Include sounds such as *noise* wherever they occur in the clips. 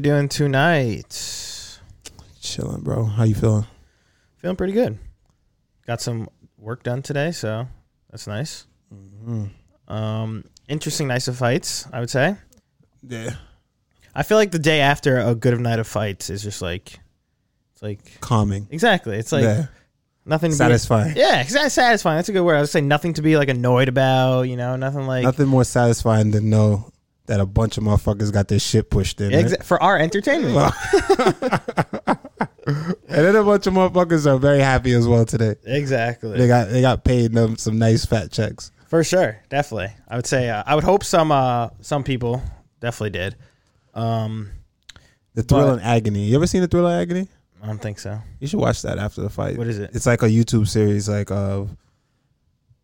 doing tonight? Chilling, bro. How you feeling? Feeling pretty good. Got some work done today, so that's nice. Mm-hmm. Um, interesting nights of fights, I would say. Yeah, I feel like the day after a good night of fights is just like, it's like calming. exactly. It's like yeah, nothing to satisfying. be. Yeah, exactly. Satisfying. That's a good word. I would say nothing to be like annoyed about. You know, nothing like. Nothing more satisfying than know that a bunch of motherfuckers got their shit pushed in. Exa- for our entertainment. *laughs* and then a bunch of motherfuckers are very happy as well today. exactly. They got they got paid them some nice fat checks. For sure, definitely. I would say uh, I would hope some uh some people definitely did. Um, The thrill But- and agony. You ever seen the thrill and agony? I don't think so. You should watch that after the fight. What is it? It's like a YouTube series, like of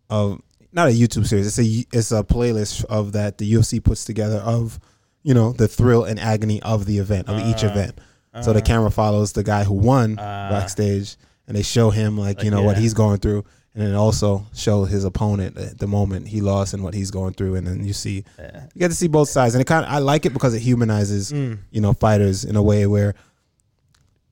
of not a YouTube series. It's a it's a playlist of that the UFC puts together of you know the thrill and agony of the event of each Uh, event. So the Uh, camera follows the guy who won Uh, backstage, and they show him like, you like, know what he's going through, and then also show his opponent at the moment he lost and what he's going through, and then you see yeah. you get to see both sides, and it kind of I like it because it humanizes Mm. you know fighters in a way where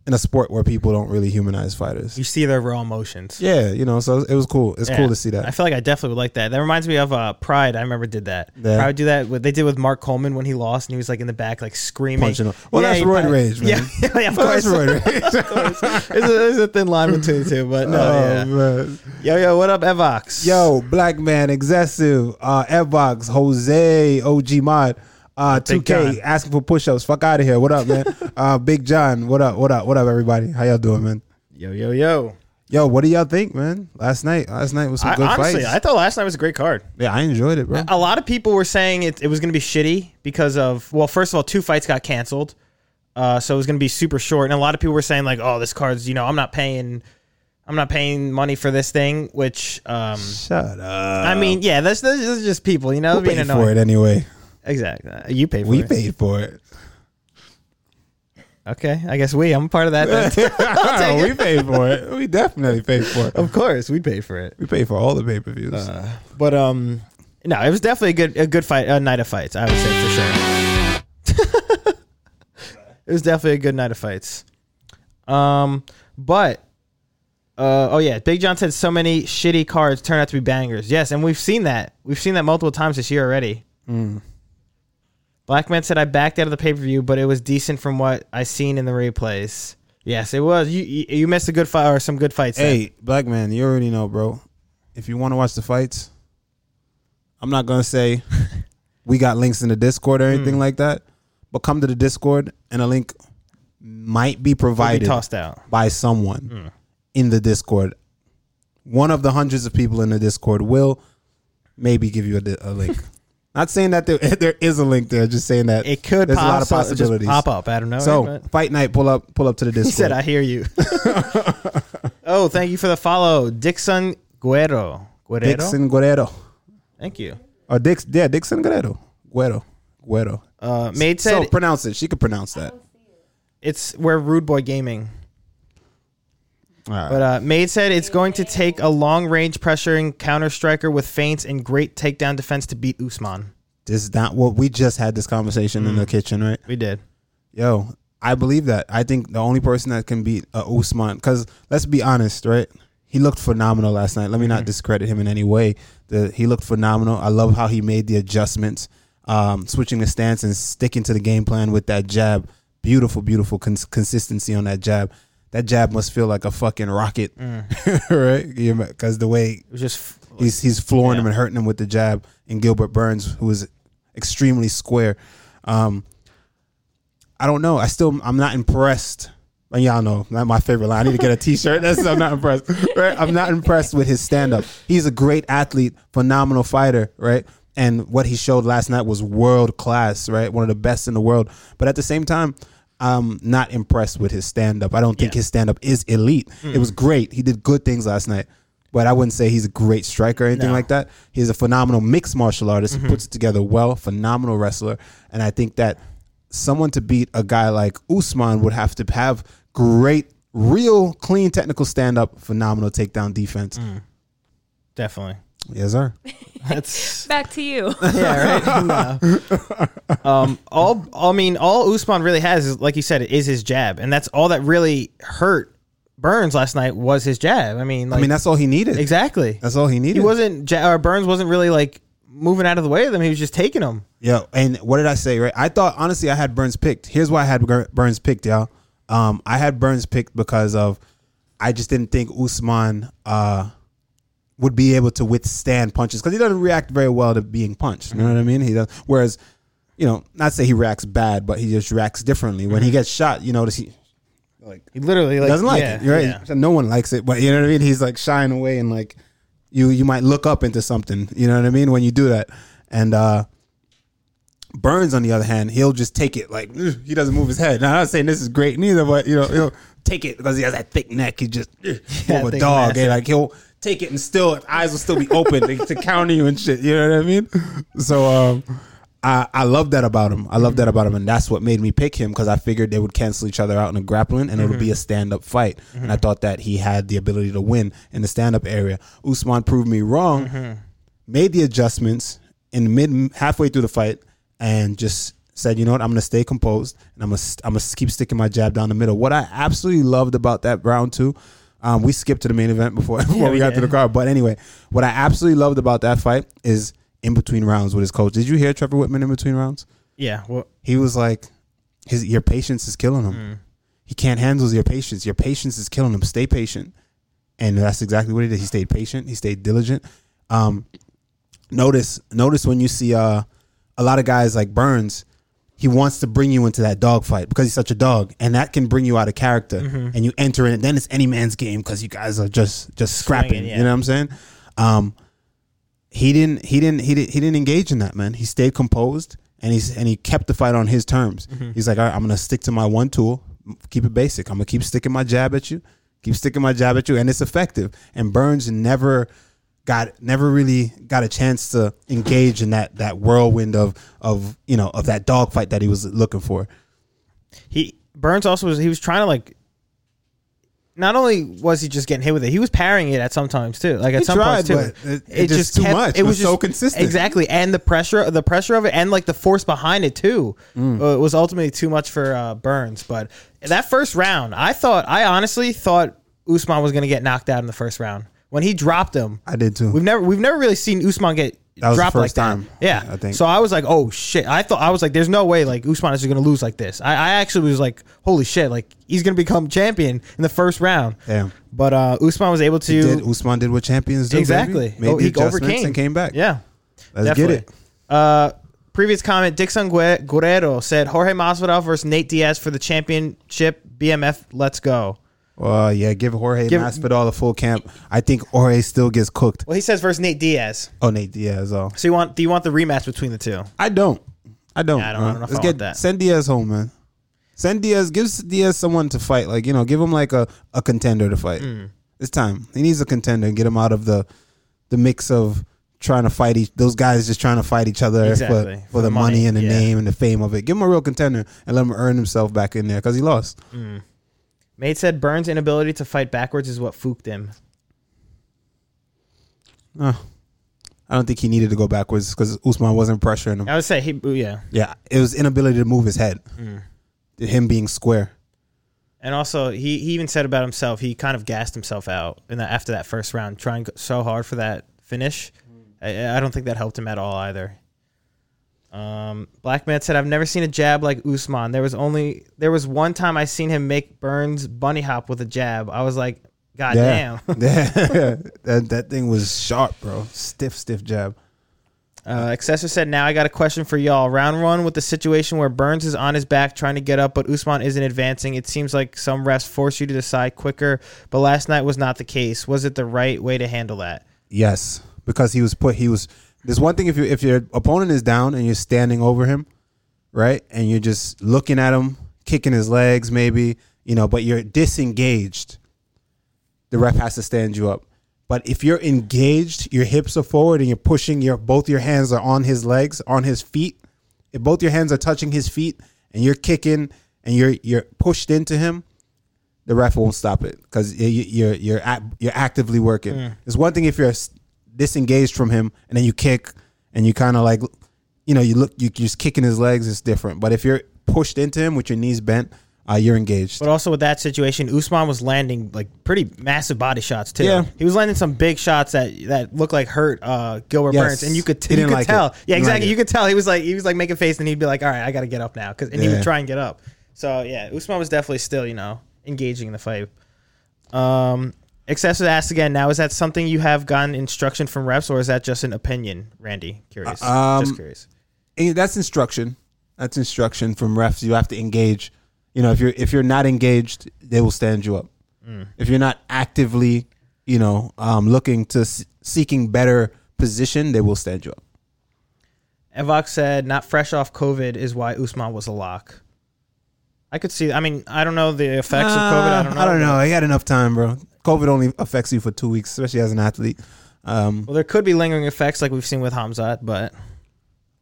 in a sport where people don't really humanize fighters. You see their raw emotions. Yeah, you know, so it was cool. It's Yeah. cool to see that. I feel like I definitely would like that. That reminds me of uh, Pride. I remember did that. Yeah. Pride do that. What they did with Mark Coleman when he lost, and he was like in the back, like screaming. Punching. Well, Yeah, that's roid rage, man. Yeah, *laughs* yeah, of Well, course. that's *laughs* roid rage. It's a, there's a thin line between the two, but no. oh yeah. Yo, yo, what up, Evox? Yo, black man, excessive, uh, Evox, Jose, OG Mod, uh, Big 2K John. asking for push-ups. Fuck out of here. What up, man? *laughs* uh, Big John, what up? What up? What up, everybody? How y'all doing, man? Yo, yo, yo. Yo, what do y'all think, man? Last night, last night was some I, good honestly, fights. I thought last night was a great card. yeah, I enjoyed it, bro. A lot of people were saying it, it was going to be shitty because of well, first of all, two fights got canceled, uh, so it was going to be super short. And a lot of people were saying like, "Oh, this card's you know, I'm not paying, I'm not paying money for this thing." Which, um, Shut up. I mean, yeah, that's, that's just- just people, you know, we being paid for it anyway. Exactly, you pay for it. We it. paid for it. Okay, I guess we. I'm part of that. then. *laughs* We paid for it. We definitely paid for it. Of course, we paid for it. We paid for all the pay per views. Uh, but um, no, it was definitely a good a good fight, a night of fights. I would say for sure. *laughs* it was definitely a good night of fights. Um, but uh, oh yeah, Big John said so many shitty cards turn out to be bangers. Yes, and we've seen that. We've seen that multiple times this year already. Mm. Black Man said I backed out of the pay per view, but it was decent from what I seen in the replays. Yes, it was. You you, you missed a good fight or some good fights. then. Hey, black man, you already know, bro. If you want to watch the fights, I'm not gonna say *laughs* we got links in the Discord or anything Mm. like that, but come to the Discord and a link might be It'll be provided tossed out. by someone Mm. in the Discord. One of the hundreds of people in the Discord will maybe give you a, a link. *laughs* not saying that there, *laughs* there is a link there, just saying that. It could There's a lot of so- possibilities. pop up. I don't know. so but- fight night, pull up, pull up to the *laughs* He Discord. said, "I hear you." *laughs* oh, thank you for the follow, Dixon Guerrero. Guerrero. Dixon Guerrero. Thank you. Or Dix, yeah, Dixon Guerrero. Guerrero. Guerrero. Uh, Maid said so pronounce it. She could pronounce that. it's we're Rude Boy Gaming, right. but uh, Maid said it's going to take a long range pressuring counter striker with feints and great takedown defense to beat Usman. this is not what we just had this conversation in the kitchen, right? We did. Yo, I believe that. I think the only person that can beat uh, Usman, because let's be honest, right? He looked phenomenal last night. Let me not discredit him in any way. The, he looked phenomenal. I love how he made the adjustments, um, switching the stance and sticking to the game plan with that jab. Beautiful, beautiful cons- consistency on that jab. That jab must feel like a fucking rocket, *laughs* right? Because the way just f- He's he's flooring Yeah. him and hurting him with the jab. And Gilbert Burns, who is extremely square. Um, I don't know. I still I'm not impressed. And y'all know not my favorite line. I need to get a T-shirt. That's I'm not impressed. *laughs* Right? I'm not impressed with his stand up. He's a great athlete, phenomenal fighter. Right? And what he showed last night was world class. Right? One of the best in the world. But at the same time. I'm not impressed with his stand up. I don't think Yeah. his stand up is elite. It was mm. great. He did good things last night but I wouldn't say he's a great striker or anything No. like that. He's a phenomenal mixed martial artist. He mm-hmm. puts it together well, phenomenal wrestler, and I think that someone to beat a guy like Usman would have to have great, real clean technical stand up, phenomenal takedown defense. Mm. Definitely. Yes, sir. *laughs* That's Back to you. *laughs* yeah, right. *laughs* No. Um, all I mean, all Usman really has is, like you said, is his jab, and that's all that really hurt Burns last night was his jab. I mean, like, I mean, that's all he needed. exactly. That's all he needed. He wasn't or Burns wasn't really like moving out of the way of them. He was just taking them. Yeah, and what did I say? Right, I thought honestly I had Burns picked. Here's why I had Burns picked, y'all. Um, I had Burns picked because of I just didn't think Usman uh would be able to withstand punches because he doesn't react very well to being punched. You know what I mean? He does. Whereas, you know, not say he reacts bad, but he just reacts differently when he gets shot. You notice he like He literally like doesn't like yeah, it. Right? yeah. So No one likes it, but you know what I mean. He's like shying away and like you you might look up into something. You know what I mean when you do that. And uh Burns, on the other hand, he'll just take it like he doesn't move his head. Now, I'm not saying this is great neither, but you know he'll take it because he has that thick neck. He just *laughs* of a dog. And like he'll take it and still eyes will still be open to, to counter you and shit. You know what I mean? So um, I I love that about him. I love that about him, and that's what made me pick him because I figured they would cancel each other out in a grappling, and it would be a mm-hmm. stand up fight. And I mm-hmm. thought that he had the ability to win in the stand up area. Usman proved me wrong. Mm-hmm. Made the adjustments in mid halfway through the fight, and just said, you know what, I'm gonna stay composed, and I'm gonna I'm gonna keep sticking my jab down the middle. What I absolutely loved about that round two. Um, we skipped to the main event before, *laughs* before we we got to the car. But anyway, what I absolutely loved about that fight is in between rounds with his coach. Did you hear Trevor Wittman in between rounds? Yeah, well, He was like, "His your patience is killing him. Mm. He can't handle your patience. Your patience is killing him. Stay patient." And that's exactly what he did. He stayed patient. He stayed diligent. Um, notice, notice when you see uh, a lot of guys like Burns, he wants to bring you into that dog fight because he's such a dog, and that can bring you out of character, Mm-hmm. and you enter in it. Then it's any man's game because you guys are just just scrapping. Swinging, yeah. You know what I'm saying? Um, he didn't he didn't he didn't he didn't engage in that man he stayed composed and he's and he kept the fight on his terms Mm-hmm. he's like all right i'm gonna stick to my one tool keep it basic i'm gonna keep sticking my jab at you keep sticking my jab at you and it's effective and burns never got never really got a chance to engage in that that whirlwind of of you know of that dogfight that he was looking for he Burns also was he was trying to like. Not only was he just getting hit with it, he was parrying it at some times too. Like at He some points too. tried, but it- it just too much. It was so consistent. Exactly, and the pressure, the pressure of it, and like the force behind it too, Mm. uh, was ultimately too much for uh, Burns. But that first round, I thought, I honestly thought Usman was going to get knocked out in the first round when he dropped him. i did too We've never we've never really seen Usman get That was the dropped first like time, that. Yeah, I think. So I was like, oh shit! I thought I was like, there's no way like Usman is going to lose like this. I, I actually was like, holy shit! Like he's going to become champion in the first round. Damn. But uh, Usman was able to did usman did what champions do exactly baby. made Oh, he overcame and came back Yeah, let's definitely. get it Uh, previous comment: Dixon Guerrero said Jorge Masvidal versus Nate Diaz for the championship. BMF, let's go. Well, yeah, give Jorge Give- Masvidal the full camp. I think Jorge still gets cooked. Well, he says versus Nate Diaz. Oh, Nate Diaz. Oh, So you want? Do you want the rematch between the two? I don't. I don't. Yeah, I don't- uh, I don't know if Let's I get want that. send Diaz home, man. Send Diaz. Give Diaz someone to fight. Like you know, give him like a, a contender to fight. Mm. It's time. He needs a contender and get him out of the the mix of trying to fight each those guys just trying to fight each other Exactly. for, for, the money, and the yeah. name and the fame of it. Give him a real contender and let him earn himself back in there because he lost. Mate said Burns' inability to fight backwards is what fooked him. Uh, I don't think he needed to go backwards because Usman wasn't pressuring him. I would say he, yeah, Yeah, it was inability to move his head. Mm. Him being square. and also he, he even said about himself he kind of gassed himself out in that after that first round, trying so hard for that finish. I, I don't think that helped him at all either. Um, Black Man said, "I've never seen a jab like Usman. There was only there was one time I seen him make Burns bunny hop with a jab. I was like, God Yeah, damn." *laughs* yeah. *laughs* that that thing was sharp, bro. Stiff, stiff jab. Uh, Accessor said, "Now I got a question for y'all. Round one with the situation where Burns is on his back trying to get up, but Usman isn't advancing. It seems like some refs force you to decide quicker, but last night was not the case. Was it the right way to handle that? Yes, because he was put. He was. There's one thing if you if your opponent is down and you're standing over him, right, and you're just looking at him, kicking his legs, maybe you know, but you're disengaged. The ref has to stand you up. But if you're engaged, your hips are forward and you're pushing your both your hands are on his legs, on his feet. If both your hands are touching his feet and you're kicking and you're you're pushed into him, the ref won't stop it because you're you're you're, act, you're actively working. Mm. It's one thing if you're disengaged from him and then you kick and you kind of like, you know, you look, you just kicking his legs. It's different. But if you're pushed into him with your knees bent, uh, you're engaged. But also with that situation, Usman was landing like pretty massive body shots too. Yeah. he was landing some big shots that that looked like hurt uh, Gilbert Yes. Burns, and you could He you could like tell. it. Yeah, Didn't like exactly. you could tell he was like he was like making face, and he'd be like, "All right, I got to get up now," because and he Yeah. would try and get up. So yeah, Usman was definitely still you know engaging in the fight. Um, excessive asked again. Now is that something you have gotten instruction from reps, or is that just an opinion, Randy? Curious. Um, just curious. Eh, that's instruction. That's instruction from refs. You have to engage. You know, if you're if you're not engaged, they will stand you up. If you're not actively, you know, um, looking to s- seeking better position, they will stand you up. Evok said, "Not fresh off COVID is why Usman was a lock." I could see. I mean, I don't know the effects of COVID. I don't know. Uh, I don't know. He had enough time, bro. COVID only affects you for two weeks, especially as an athlete. Um, Well, there could be lingering effects like we've seen with Hamzat, but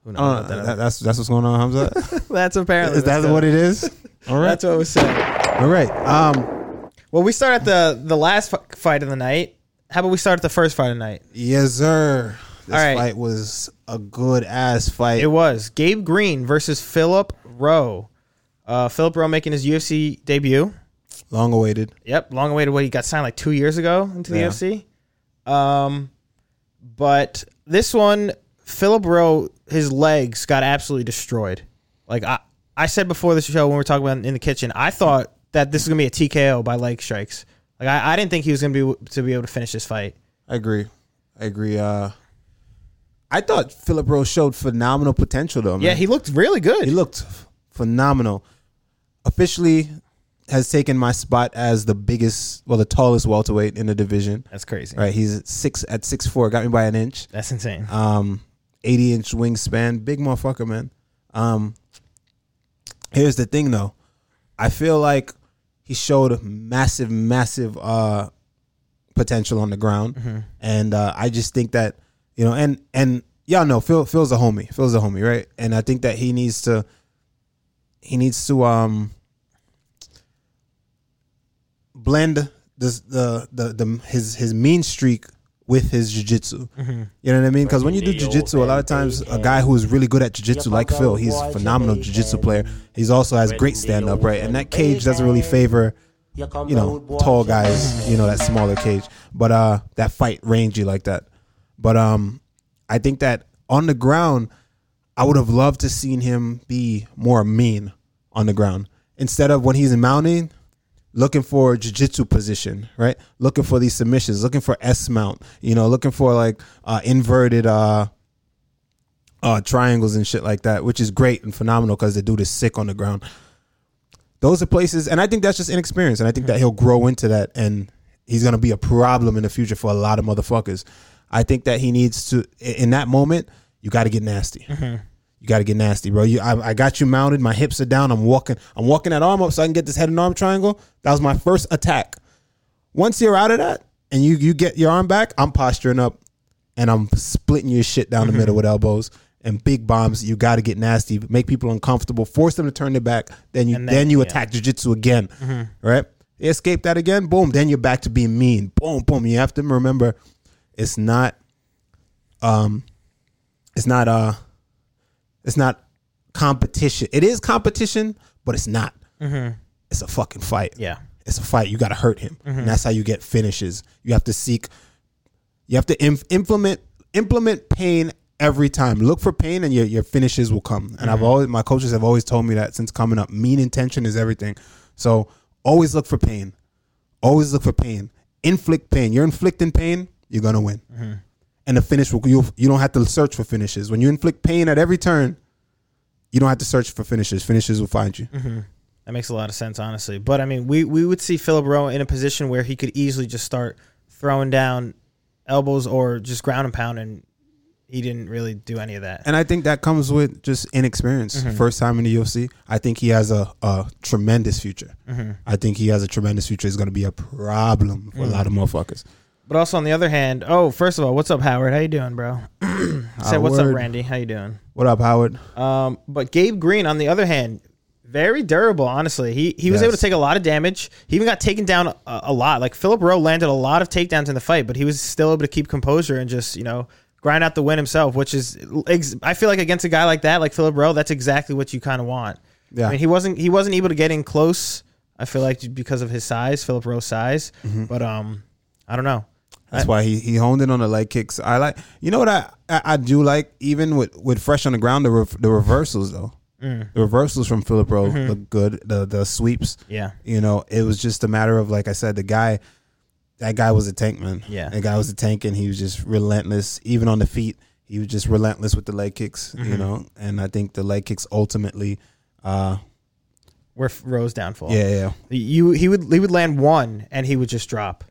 who knows? uh, that? that- that's that's what's going on, Hamza. *laughs* that's apparently is that what it is? *laughs* All right, That's what was said. all right. Um, Well, we start at the the last f- fight of the night. How about we start at the first fight of the night? yes, sir. This All right. fight was a good ass fight. It was Gabe Green versus Philip Rowe. Uh, Philip Rowe making his UFC debut. Long awaited. Yep, long awaited. What he got signed like two years ago into the Yeah. UFC. Um, but this one, Philip Rowe, his legs got absolutely destroyed. Like I, I said before this show when we were talking about in the kitchen, I thought that this was gonna be a TKO by leg strikes. Like I, I didn't think he was gonna be to be able to finish this fight. I agree. I agree. Uh, I thought Philip Rose showed phenomenal potential, though. Man. Yeah, he looked really good. he looked phenomenal. Officially, has taken my spot as the biggest, well, the tallest welterweight in the division. That's crazy. Right, he's six at six four. Got me by an inch. That's insane. Um, eighty inch wingspan, big motherfucker, man. Um, here's the thing, though. I feel like he showed massive, massive uh potential on the ground, and uh, I just think that you know, and and y'all know Phil. Phil's a homie. Phil's a homie, right? And I think that he needs to. He needs to um blend this the the the his his mean streak with his jiu-jitsu. You know what I mean? Because when you do jiu-jitsu, a lot of times a guy who's really good at jiu-jitsu, like Phil, he's a phenomenal jiu-jitsu player. He's also has great stand-up, right? And that cage doesn't really favor, you know, tall guys, you know, that smaller cage. But uh that fight rangy like that. But um I think that on the ground, I would have loved to seen him be more mean on the ground. Instead of when he's mounting, looking for jiu-jitsu position, right? Looking for these submissions, looking for S mount, you know, looking for like uh, inverted uh, uh, triangles and shit like that, which is great and phenomenal because the dude is sick on the ground. Those are places, and I think that's just inexperience, and I think that he'll grow into that, and he's gonna be a problem in the future for a lot of motherfuckers. I think that he needs to, in that moment, you got to get nasty. You got to get nasty, bro. You, I, I got you mounted. My hips are down. I'm walking. I'm walking that arm up so I can get this head and arm triangle. That was my first attack. Once you're out of that and you you get your arm back, I'm posturing up and I'm splitting your shit down the middle with elbows and big bombs. You got to get nasty, make people uncomfortable, force them to turn their back. Then you then, then- you yeah. attack jujitsu again, right? You escape that again, boom. Then you're back to being mean, boom, boom. You have to remember, it's not, um, it's not uh it's not competition. It is competition, but it's not. Mm-hmm. It's a fucking fight. Yeah. It's a fight. You got to hurt him, and mm-hmm. that's how you get finishes. You have to seek. You have to im- implement implement pain every time. Look for pain, and your your finishes will come. And I've mm-hmm. always my coaches have always told me that since coming up. Mean intention is everything. So always look for pain. Always look for pain. Inflict pain. You're inflicting pain. You're gonna win and the finish will you you don't have to search for finishes. When you inflict pain at every turn, you don't have to search for finishes. Finishes will find you. Mm-hmm. That makes a lot of sense, honestly. But I mean, we, we would see Philip Rowe in a position where he could easily just start throwing down elbows or just ground and pound, and he didn't really do any of that. And I think that comes with just inexperience. Mm-hmm. First time in the UFC, I think he has a, a tremendous future. Mm-hmm. I think he has a tremendous future. It's going to be a problem for a lot of motherfuckers. But also on the other hand, oh, first of all, what's up, Howard? How you doing, bro? *clears throat* Say what's up, Howard. Randy? How you doing? What up, Howard? Um, but Gabe Green, on the other hand, Very durable, honestly. He he was Yes. able to take a lot of damage. He even got taken down a, a lot. Like Philip Rowe landed a lot of takedowns in the fight, but he was still able to keep composure and just you know grind out the win himself. Which is, ex- I feel like against a guy like that, like Philip Rowe, that's exactly what you kind of want. Yeah. I mean, he wasn't he wasn't able to get in close. I feel like because of his size, Philip Rowe's size. Mm-hmm. But um, I don't know. That's why he, he honed in on the leg kicks. I like you know what I, I, I do like even with, with fresh on the ground the re, the reversals though Mm. the reversals from Philip Rowe Mm-hmm. look good the the sweeps Yeah. you know it was just a matter of like I said the guy that guy was a tank man Yeah. that guy was a tank and he was just relentless even on the feet he was just relentless with the leg kicks Mm-hmm. you know and I think the leg kicks ultimately uh Where Rowe's downfall. yeah yeah You he would he would land one and he would just drop.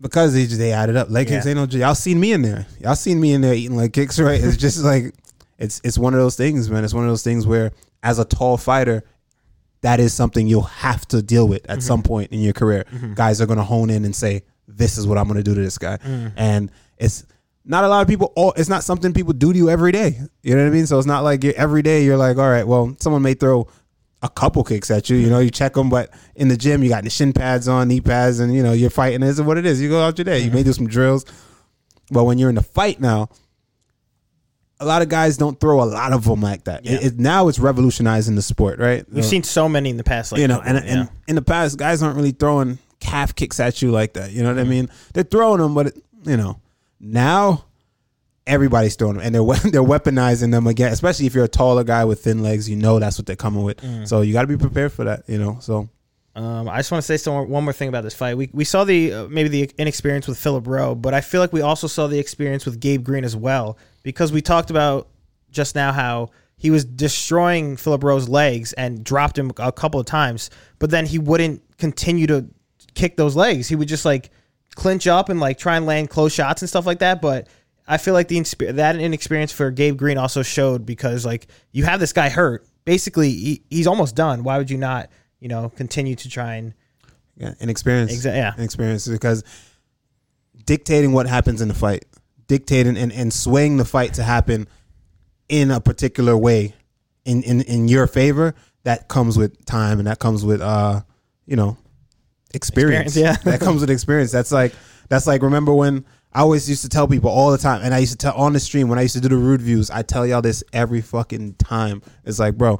Because they just, they added up. Leg kicks ain't no. Y'all seen me in there. Y'all seen me in there eating leg kicks, *laughs* right? It's just like it's it's one of those things, man. It's one of those things where, as a tall fighter, that is something you'll have to deal with at some mm-hmm. point in your career. Mm-hmm. Guys are gonna hone in and say, "This is what I'm gonna do to this guy," mm. and it's. Not a lot of people. All it's not something people do to you every day. You know what I mean. So it's not like you're, every day you're like, all right, well, someone may throw a couple kicks at you. You know, you check them, but in the gym, you got the shin pads on, knee pads, and you know you're fighting. This is what it is. You go out your day. You mm-hmm. may do some drills, but when you're in the fight now, a lot of guys don't throw a lot of them like that. Yeah. It, it- now it's revolutionizing the sport, right? We've seen so many in the past, like you know, and, yeah. and in the past, guys aren't really throwing calf kicks at you like that. You know what I mm-hmm. mean? They're throwing them, but it, you know, now everybody's throwing them, and they're *laughs* they're weaponizing them again. Especially if you're a taller guy with thin legs, you know that's what they're coming with. So you got to be prepared for that. You know, so Um, I just want to say some, one more thing about this fight. We, we saw the uh, maybe the inexperience with Philip Rowe, but I feel like we also saw the experience with Gabe Green as well because we talked about just now how he was destroying Philip Rowe's legs and dropped him a couple of times, but then he wouldn't continue to kick those legs. He would just like clinch up and like try and land close shots and stuff like that. But I feel like the that inexperience for Gabe Green also showed because like you have this guy hurt. Basically, he, he's almost done. Why would you not, you know, continue to try and yeah, inexperience, Exa- yeah. inexperience because dictating what happens in the fight, dictating and, and swaying the fight to happen in a particular way in, in, in your favor, that comes with time and that comes with uh, you know, experience. Experience, yeah. that comes with experience. That's like that's like remember when I always used to tell people all the time, and I used to tell on the stream when I used to do the rude views. I tell y'all this every fucking time. It's like, bro,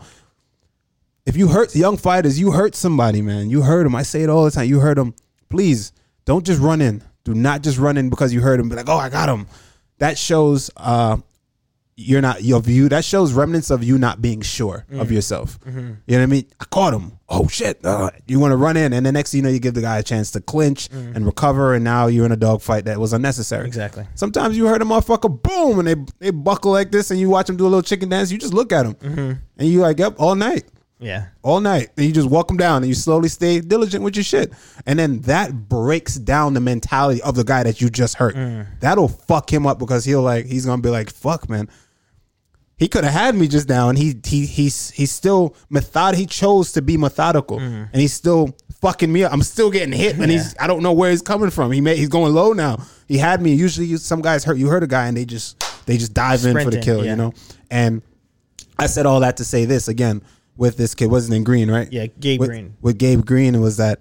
if you hurt young fighters, you hurt somebody, man. You hurt them. I say it all the time. You hurt them. Please don't just run in. Do not just run in because you hurt them. Be like, oh, I got him. That shows uh, you're not your view. That shows remnants of you not being sure of mm. yourself. Mm-hmm. You know what I mean? I caught him. Oh shit! Uh, you want to run in, and the next thing you know, you give the guy a chance to clinch mm. and recover, and now you're in a dogfight that was unnecessary. Exactly. Sometimes you hurt a motherfucker, boom, and they they buckle like this, and you watch them do a little chicken dance. You just look at them, mm-hmm. and you like, yep, all night Yeah. all night. And you just walk them down and you slowly stay diligent with your shit. And then that breaks down the mentality of the guy that you just hurt. Mm. That'll fuck him up because he'll like he's gonna be like, fuck man. He could have had me just now and he he he's he's still method he chose to be methodical mm-hmm. and he's still fucking me up. I'm still getting hit and he's I don't know where he's coming from. He may he's going low now. He had me. Usually you, some guys hurt you hurt a guy and they just they just dive in for the kill, yeah. you know? And I said all that to say this again with this kid wasn't in Green, right? Yeah, Gabe with, Green. With Gabe Green, it was that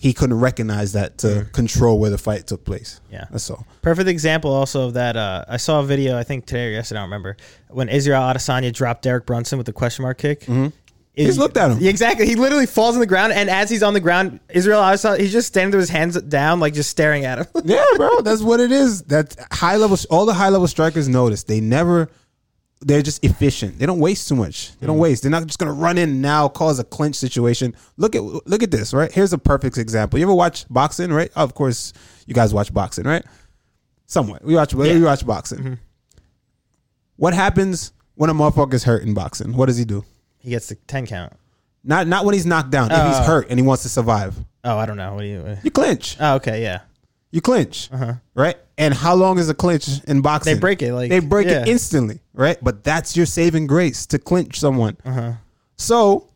he couldn't recognize that to control where the fight took place. Yeah. that's all. Perfect example also of that. Uh, I saw a video, I think today or yesterday, I don't remember, when Israel Adesanya dropped Derek Brunson with the question mark kick. Mm-hmm. He's looked at him. Exactly. He literally falls on the ground, and as he's on the ground, Israel Adesanya, he's just standing with his hands down, like just staring at him. *laughs* Yeah, bro, that's what it is. That high level, all the high level strikers notice they never. They're just efficient. They don't waste too much. They don't mm. waste. They're not just gonna run in now cause a clinch situation. Look at look at this. Right here's a perfect example. You ever watch boxing? Right? Of course, you guys watch boxing, right? Somewhat. We watch. We watch boxing. Mm-hmm. What happens when a motherfucker's hurt in boxing? What does he do? he gets the 10 count. Not not when he's knocked down. if he's Oh. hurt and he wants to survive, Oh, I don't know. What do you. Uh, you clinch. Oh, okay. Yeah. You clinch, right? And how long is a clinch in boxing? Uh-huh. They break it, like- they break yeah. it instantly, right? But that's your saving grace to clinch someone. Uh-huh. So,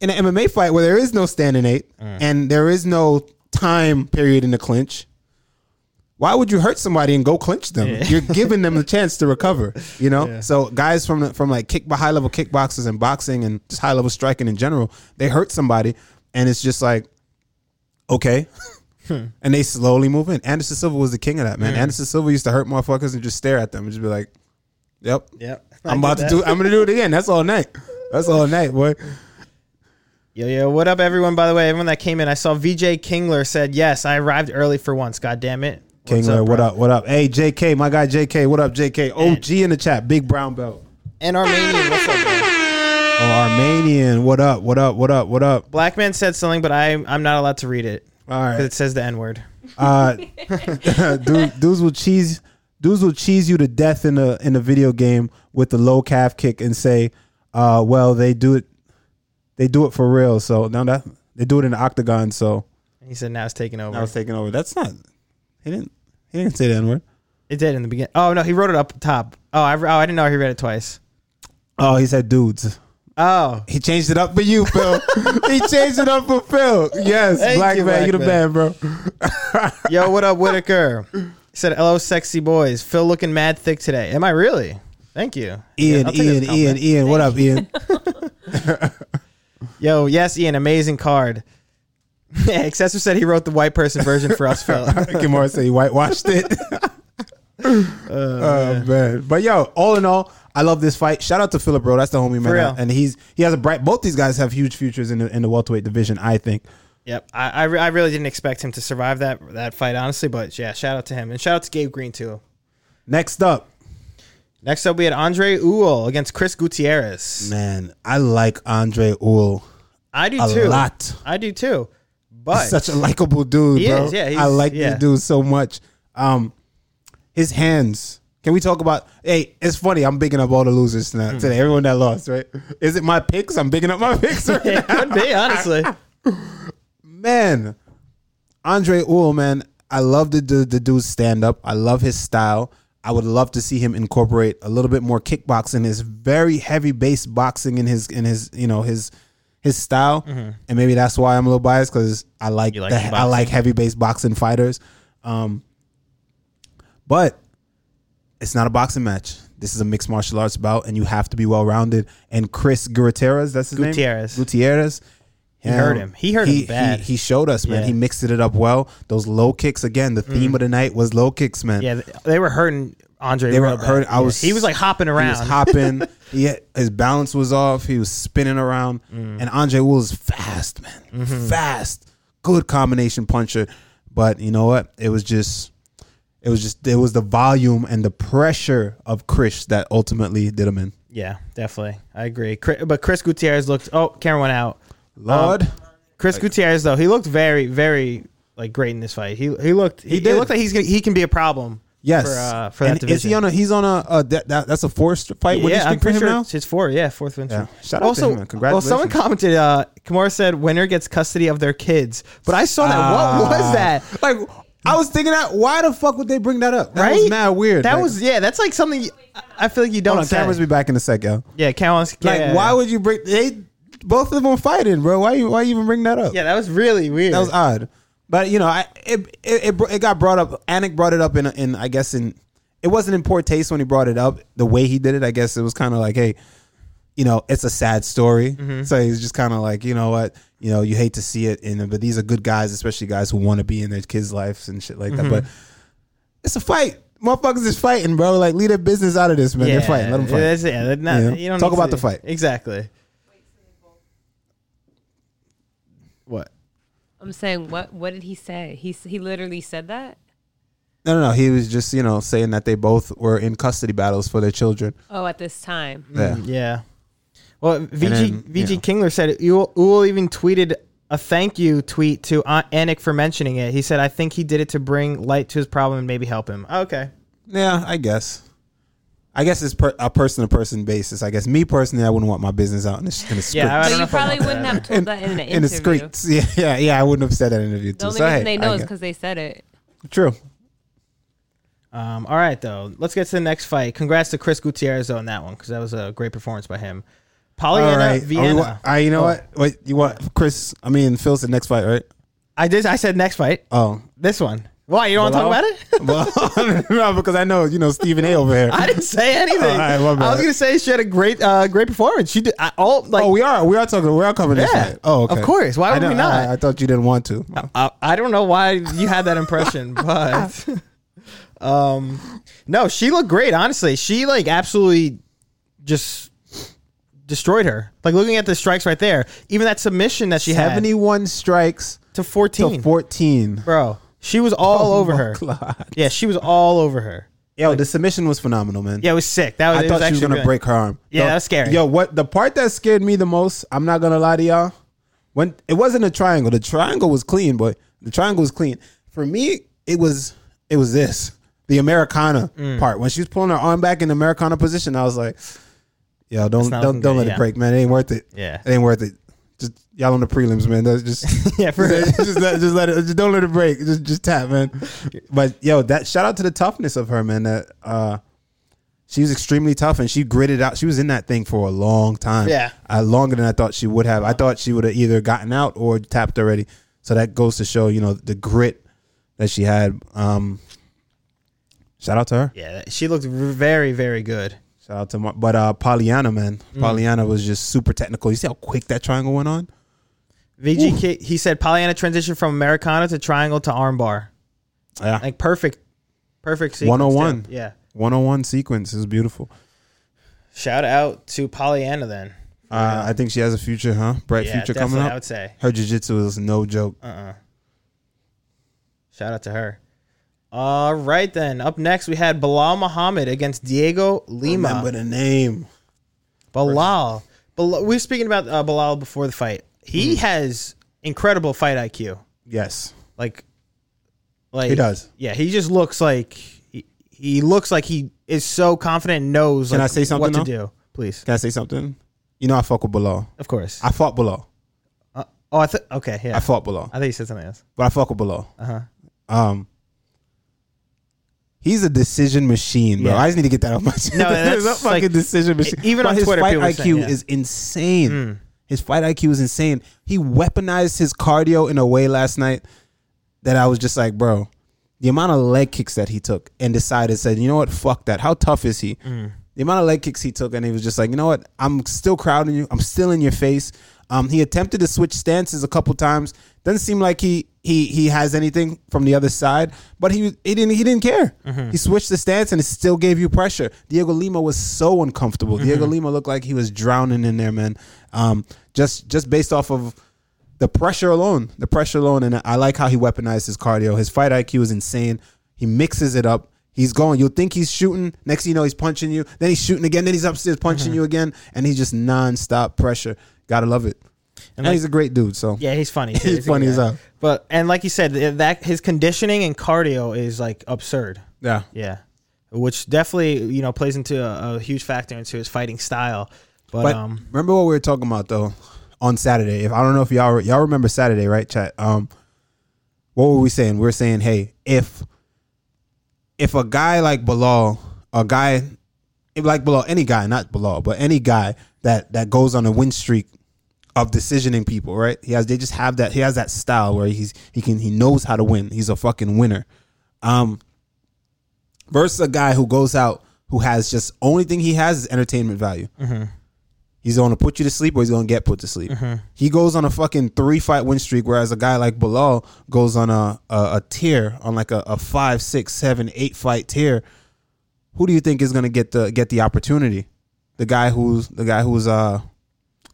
in an MMA fight where there is no standing eight Mm. and there is no time period in the clinch, why would you hurt somebody and go clinch them? Yeah. You're giving them the chance to recover. You know. Yeah. So guys from from like kick high level kickboxers and boxing and just high level striking in general, they hurt somebody, and it's just like, okay. *laughs* Hmm. and they slowly move in. Anderson Silva was the king of that, man. Mm. Anderson Silva used to hurt motherfuckers and just stare at them and just be like, "Yep, Yep. *laughs* I'm about to do. I'm gonna do it again. That's all night. That's all night, boy." Yo, yo, what up, everyone? By the way, everyone that came in, I saw VJ Kingler said, Yes, I arrived early for once. God damn it. What's Kingler, what up? What up? Hey, JK, my guy JK. What up, JK? OG in the chat. Big brown belt. And Armenian, what's up, bro? Oh, Armenian. What up? What up? What up? What up? Black man said something, but I, I'm not allowed to read it All because it says the N word. Uh, *laughs* *laughs* dude, dudes will cheese. Dudes will cheese you to death in a in a video game with the low calf kick and say, uh, "Well, they do it. They do it for real." So now that they do it in the octagon, so He said, Now it's taking over. now it's taking over. That's not. He didn't. He didn't say the n word. it did in the beginning. Oh, no, he wrote it up top. Oh, I, oh, I didn't know he read it twice. Oh, he said dudes. Oh, He changed it up for you, Phil. *laughs* he changed it up for Phil. Yes, Thank black you, man, you the Black man, bro. yo, what up, Whitaker? He said, Hello, sexy boys. Phil looking mad thick today. Am I really? Thank you. Yeah, Ian, I'll take it as a Ian, Ian. Ian. What up, Ian? *laughs* Yo, yes, Ian, amazing card. *laughs* Yeah, Excessor said he wrote the white person version for us, Phil. Kimura say he whitewashed it. oh, oh man, but yo, all in all, I love this fight. Shout out to Philip, bro. That's the homie man, real. and he's he has a bright. Both these guys have huge futures in the in the welterweight division. I think. Yep, I, I, re- I really didn't expect him to survive that that fight, honestly. But yeah, shout out to him and shout out to Gabe Green too. Next up, Next up, we had Andre Ewell against Chris Gutierrez. man, I like Andre Ewell I do a too. lot. I do too. But He's such a likable dude, He bro. is, yeah, I like yeah. this dude so much. Um, his hands. Can we talk about? Hey, it's funny. I'm bigging up all the losers Hmm. today. Everyone that lost, right? Is it my picks? I'm bigging up my *laughs* picks. Right it could be honestly. *laughs* man, Andre Ewell, man, I love the, the the dude's stand up. I love his style. I would love to see him incorporate a little bit more kickboxing, his very heavy base boxing in his in his you know his his style, and maybe that's why I'm a little biased because I like, Mm-hmm. Like the I like heavy base boxing fighters. Um, but it's not a boxing match. This is a mixed martial arts bout, and you have to be well rounded. And Chris Gutierrez, that's his Gutierrez. name. Gutierrez. Gutierrez. He hurt him. He hurt him bad. He, showed us, man. Yeah. He mixed it up well. Those low kicks again. The theme of the night was low kicks, man. Yeah, they were hurting Andre. They were real bad. hurt. I was. He was like hopping around. He was hopping. *laughs* he had, his balance was off. He was spinning around. Mm. And Andre was fast, man. Mm-hmm. Fast. Good combination puncher. But you know what? It was just. It was just. It was the volume and the pressure of Chris that ultimately did him in. yeah, definitely. I agree. Chri- But Chris Gutierrez looked. Oh, camera went out. Lord. Um, Chris Gutierrez though, he looked very, very like great in this fight. He he looked. He, did. Looked like he's gonna, he can be a problem. yes. For, uh, for and that division. is he on a? He's on a. Uh, that, that, that's a forced fight. What yeah, I'm for pretty him sure now? it's his four. Yeah, fourth win. Yeah. Shout out to also, him. Congratulations. Well, someone commented. Uh, Kimura said winner gets custody of their kids, but I saw that. Ah. what was that? Like I was thinking that why the fuck would they bring that up? That right? was mad weird. That Like, was yeah. That's like something you- I feel like you don't hold on, say. cameras be back in a sec, yo. yeah, cameras. Like yeah, why would you bring they both of them fighting, bro? Why you why you even bring that up? Yeah, that was really weird. That was odd. But you know, I it it, it, it got brought up. Anik brought it up in in I guess in it wasn't in poor taste when he brought it up. The way he did it, I guess it was kind of like, hey, you know, it's a sad story. Mm-hmm. So he's just kind of like, you know what, you know, you hate to see it, in but these are good guys, especially guys who want to be in their kids' lives and shit like Mm-hmm. that. But it's a fight. Motherfuckers is fighting, bro. Like leave their business out of this, man. They're fighting. Let them fight. That's, yeah, they're not, Yeah. you don't Talk about to- the fight. Exactly. What? I'm saying what what did he say? He he literally said that. No, no, no. He was just, you know, saying that they both were in custody battles for their children. Oh, at this time. Yeah. Mm, yeah. Well, VG then, VG you know. Kingler said Ewell Ewell even tweeted a thank you tweet to Aunt Anik for mentioning it. He said, "I think he did it to bring light to his problem and maybe help him." Okay. Yeah, I guess. I guess it's per, a person to person basis. I guess me personally, I wouldn't want my business out in the, in the script. *laughs* Yeah, I But don't know you probably wouldn't that. have told in, that in an in the streets. *laughs* Yeah, yeah, yeah. I wouldn't have said that in an interview too. The only so, reason hey, they I know is because they said it. true. Um, all right, though. Let's get to the next fight. Congrats to Chris Gutierrez on that one because that was a great performance by him. Polyana right, Viana. We wa- you know Oh. what? Wait, you want Chris? I mean, Phil's the next fight, right? I did. I said next fight. Oh, This one. Why you don't want to talk about it? well, *laughs* no, because I know you know Stephen A. over here. I didn't say anything. Right. I was gonna say she had a great, uh, great performance. She did I, all like. oh, we are we are talking we are covering this. Yeah, Oh, okay. of course. Why would we not? I, I thought you didn't want to. I, I don't know why you had that impression, *laughs* but um, no, she looked great. Honestly, she like absolutely just destroyed her. Like looking at the strikes right there, even that submission that she had Seventy-one strikes to fourteen, to fourteen. bro. She was all Oh over my her. God. Yeah, she was all over her. Yo, the submission was phenomenal, man. Yeah, it was sick. That was. I it thought she was actually gonna good. break her arm. Yeah, Yo- that was scary. Yo, what the part that scared me the most? I'm not gonna lie to y'all. When it wasn't a triangle, the triangle was clean, but the triangle was clean. For me, it was it was this the Americana Mm. part when she was pulling her arm back in the Americana position. I was like, yo, don't don't don't good, let yeah. it break, man. It ain't worth it. Yeah. it ain't worth it. Just y'all on the prelims, man. That's just *laughs* Yeah, for *laughs* real. just let just let it just don't let it break. Just just tap, man. *laughs* But yo, that shout out to the toughness of her, man. That uh she was extremely tough and she gritted out. She was in that thing for a long time. Yeah. Uh, longer than I thought she would have. I thought she would have either gotten out or tapped already. So that goes to show, you know, the grit that she had. Um shout out to her. Yeah, she looked very, very good. Shout out to my, but uh Polyana, man. Mm. Polyana was just super technical. You see how quick that triangle went on? VGK, he said Polyana transitioned from Americana to triangle to armbar. Yeah. Like perfect, perfect sequence. 101. too. Yeah. 101 sequence is beautiful. Shout out to Polyana then. Uh, I think she has a future, huh? Bright yeah, future coming I would say. Her jiu-jitsu is no joke. Uh-uh. Shout out to her. All right then. Up next we had Bilal Muhammad against Dhiego Lima. Remember the name. Bilal. Bilal. We were speaking about uh, Bilal before the fight. Mm. He has incredible fight IQ. Yes. Like, like He does. Yeah, he just looks like he, he looks like he is so confident and knows. Can like, I say something, What to do? Please, Can I say something? You know I fuck with Bilal. of course. I fought Bilal. Uh, oh, I thought. Okay, yeah. I fought Bilal. I thought you said something else. But I fuck with Bilal. Uh huh. Um He's a decision machine, bro. Yeah. I just need to get that off my chest. No, *laughs* that's a fucking like- decision machine. even Bro, on his Twitter, fight IQ saying, yeah. is insane. Mm. His fight IQ is insane. He weaponized his cardio in a way last night that I was just like, bro, the amount of leg kicks that he took and decided, said, you know what, fuck that. How tough is he? Mm. The amount of leg kicks he took, and he was just like, you know what, I'm still crowding you. I'm still in your face. Um, he attempted to switch stances a couple times. Doesn't seem like he he he has anything from the other side, but he he didn't he didn't care. He switched the stance and it still gave you pressure. Dhiego Lima was so uncomfortable. Dhiego Lima looked like he was drowning in there, man. Um, just just based off of the pressure alone, the pressure alone, and I like how he weaponized his cardio. His fight IQ is insane. He mixes it up. He's going. You'll think he's shooting. Next thing you know, he's punching you. Then he's shooting again. Then he's upstairs punching you again, and he's just nonstop pressure. Gotta love it. And, like- he's a great dude. So Yeah, he's funny. *laughs* too. He's a funny as hell. But and like you said, that his conditioning and cardio is like absurd. yeah, Yeah, which definitely you know plays into a, a huge factor into his fighting style. But, But um, remember what we were talking about though on Saturday. If I don't know if y'all y'all remember Saturday, right? Chat. Um, what were we saying? We were saying, hey, if if a guy like Bilal, a guy like Bilal, any guy, not Bilal, but any guy that that goes on a win streak of decisioning people, right? He has they just have that he has that style where he's he can he knows how to win. He's a fucking winner. Um versus a guy who goes out who has just only thing he has is entertainment value. He's going to put you to sleep or he's going to get put to sleep. He goes on a fucking three fight win streak, whereas a guy like Bilal goes on a a, a tier on like a, a five, six, seven, eight fight tier. Who do you think is going to get the get the opportunity? The guy who's the guy who's uh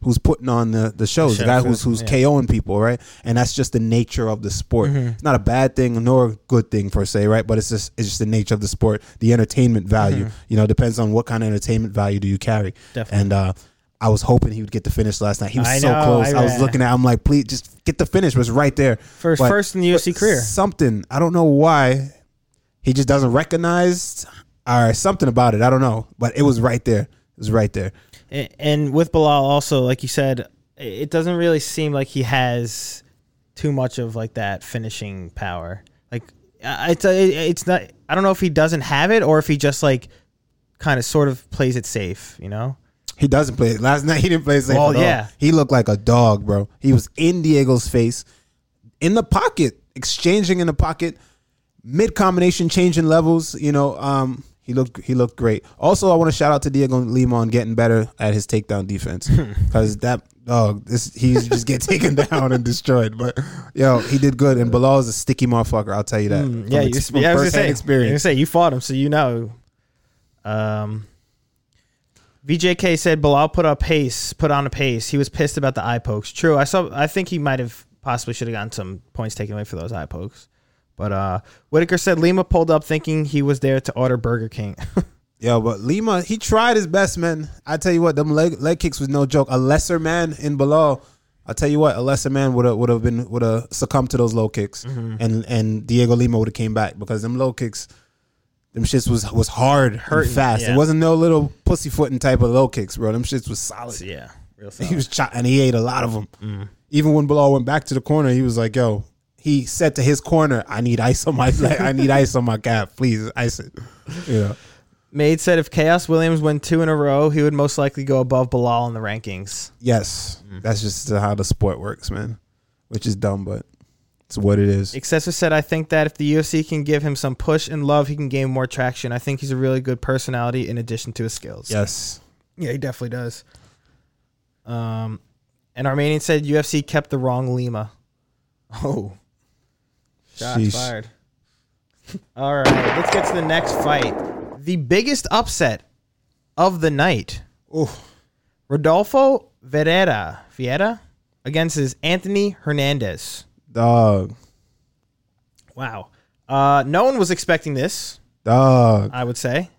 who's putting on the the shows, the show, guy who's who's yeah. KOing people, right? And that's just the nature of the sport. Mm-hmm. It's not a bad thing nor a good thing per se, right? But it's just it's just the nature of the sport. The entertainment value, you know, depends on what kind of entertainment value do you carry. Mm-hmm. Definitely. And uh I was hoping he would get the finish last night. He was I so know, close. I- I, was looking at. him I'm like, please, just get the finish. It was right there. First- first in the UFC career. Something I don't know why he just doesn't recognize or something about it. I don't know, but it was right there. Was right there. and with Bilal also, like you said, it doesn't really seem like he has too much of like that finishing power. Like it's it's not. I don't know if he doesn't have it or if he just like kind of sort of plays it safe. You know. He doesn't play. it. Last night he didn't play it safe. Well, at all. yeah. he looked like a dog, bro. He was in Dhiego's face, in the pocket, exchanging in the pocket, mid combination changing levels. You know, um, he looked he looked great. Also, I want to shout out to Dhiego Lima on getting better at his takedown defense *laughs* because that dog this he just get *laughs* taken down and destroyed. But yo, he did good. And Belal is a sticky motherfucker. I'll tell you that. Mm, yeah, ex- you, yeah, I was gonna firsthand say, I was experience. gonna say you fought him, so you know. Um, VJK said Belal put up pace, put on a pace. He was pissed about the eye pokes. True, I saw. I think he might have possibly should have gotten some points taken away for those eye pokes. But uh, Whitaker said Lima pulled up thinking he was there to order Burger King. *laughs* Yo, but Lima, he tried his best, man. I tell you what, them leg leg kicks was no joke. A lesser man in Belal, I tell you what, a lesser man would have would have been would have succumbed to those low kicks, and and Dhiego Lima would have came back because them low kicks, them shits was was hard, Hurting, fast. yeah. It wasn't no little pussyfooting type of low kicks, bro. Them shits was solid. yeah, real *laughs* He was shot, and he ate a lot of them. Even when Belal went back to the corner, he was like, "Yo." He said to his corner, "I need ice on my *laughs* leg. I need ice on my calf. Please ice it." Yeah. Made said if Khaos Williams win two in a row, he would most likely go above Belal in the rankings. Yes, that's just how the sport works, man. Which is dumb, but it's what it is. Excessive said, I think that if the UFC can give him some push and love, he can gain more traction. I think he's a really good personality in addition to his skills. Yes, Yeah, he definitely does. Um, and Armenian said UFC kept the wrong Lima. Oh, shots fired. *laughs* All right, let's get to the next fight. The biggest upset of the night. Oof. Rodolfo Vieira, Vieira against his Anthony Hernandez. dog, Wow. Uh, no one was expecting this, dog. I would say.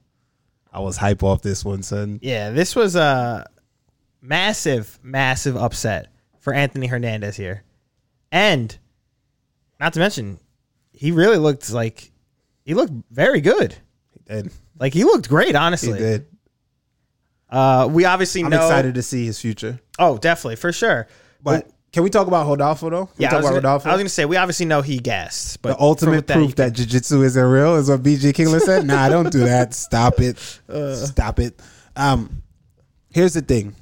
I was hype off this one, son. Yeah, this was a massive, massive upset for Anthony Hernandez here. And not to mention, he really looked like he looked very good. He did. Like he looked great, honestly. He did. Uh, we obviously I'm know. excited to see his future. Oh, definitely for sure. But can we talk about Rodolfo though? Can we yeah, I was, about gonna, Rodolfo. I was gonna say we obviously know he gassed, but the ultimate that, proof that jiu-jitsu isn't real is what BG Kingler said. *laughs* nah, don't do that. Stop it. Uh. Stop it. Um, here's the thing.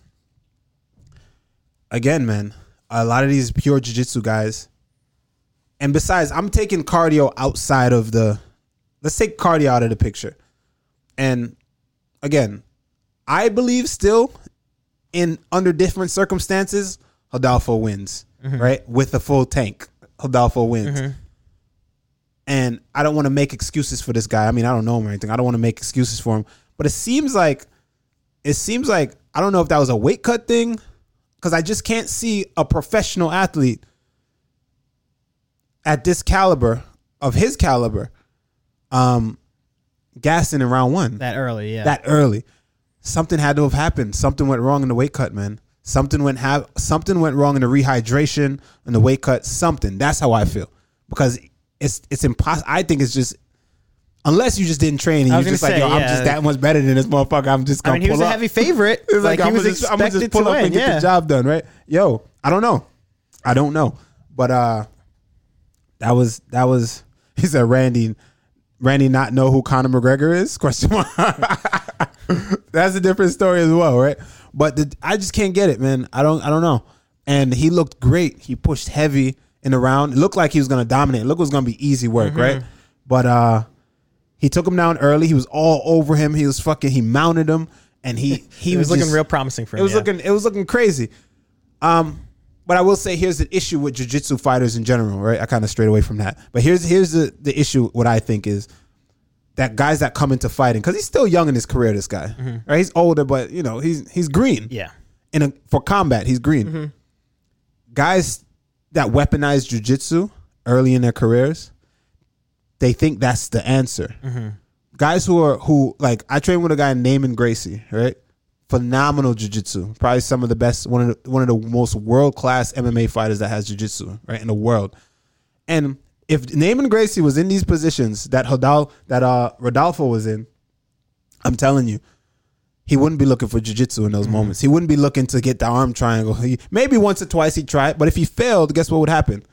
Again, man, a lot of these pure jiu-jitsu guys, and besides, I'm taking cardio outside of the. Let's take cardio out of the picture, and again, I believe still in under different circumstances, Rodolfo wins, mm-hmm. right? With a full tank, Rodolfo wins. Mm-hmm. And I don't want to make excuses for this guy. I mean, I don't know him or anything. I don't want to make excuses for him. But it seems like it seems like I don't know if that was a weight cut thing cuz I just can't see a professional athlete at this caliber of his caliber um gassing in round 1 that early, yeah. that early. Something had to have happened. Something went wrong in the weight cut, man. Something went have something went wrong in the rehydration and the weight cut. Something. That's how I feel because it's it's impossible. I think it's just unless you just didn't train and I you're just gonna like, say, yo, I'm just that much better than this motherfucker. I'm just gonna mean, he was a up. heavy *laughs* favorite. Like, he I'm was just, I'm gonna just pull to up win. and get yeah. the job done, right? Yo, I don't know. I don't know. But uh that was that was *laughs* he said Randy Randy not know who Conor McGregor is? *laughs* Question mark. *laughs* That's a different story as well, right? But the, I just can't get it, man. I don't I don't know. And he looked great. He pushed heavy in the round. It looked like he was gonna dominate. It looked like it was gonna be easy work, Mm-hmm. right? But uh he took him down early. He was all over him. He was fucking he mounted him and he he was, was, looking just- real promising for him. it was yeah. looking it was looking crazy. Um, but I will say here's the issue with jiu-jitsu fighters in general, right? I kind of strayed away from that. But here's here's the the issue. What I think is that guys that come into fighting because he's still young in his career. This guy, right? He's older, but you know he's he's green. Mm-hmm. Yeah. In a for combat, he's green. Guys that weaponize jiu-jitsu early in their careers, they think that's the answer. Guys who are who like I trained with a guy named Neiman Gracie, right? Phenomenal jiu-jitsu. Probably some of the best one of the, one of the most world-class MMA fighters that has jiu-jitsu, right, in the world. And if Neiman Gracie was in these positions that Hodal that uh Rodolfo was in, I'm telling you, he wouldn't be looking for jiu-jitsu in those moments. He wouldn't be looking to get the arm triangle. He, maybe once or twice he tried, but if he failed, guess what would happen?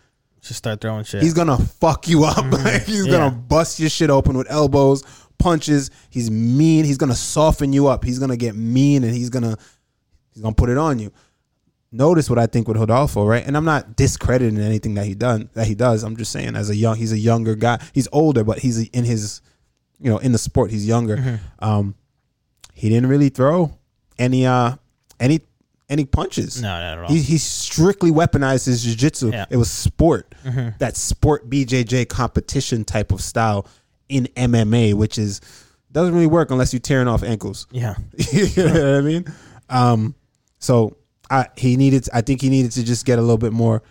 Just start throwing shit. He's gonna fuck you up. Like, *laughs* he's Mm-hmm. Yeah. gonna bust your shit open with elbows, punches. He's mean. He's gonna soften you up. He's gonna get mean, and he's gonna he's gonna put it on you. notice what I think with Rodolfo, right? And I'm not discrediting anything that he done that he does. I'm just saying as a young, he's a younger guy. He's older, but he's in his, you know, in the sport, he's younger. Mm-hmm. Um, he didn't really throw any uh any any punches. No, not at all. He, he strictly weaponized his jiu-jitsu. Yeah. Mm-hmm. It was sport. That sport BJJ competition type of style in MMA, which is doesn't really work unless you're tearing off ankles. yeah. *laughs* you know what I mean? Um, so I he needed. I think he needed to just get a little bit more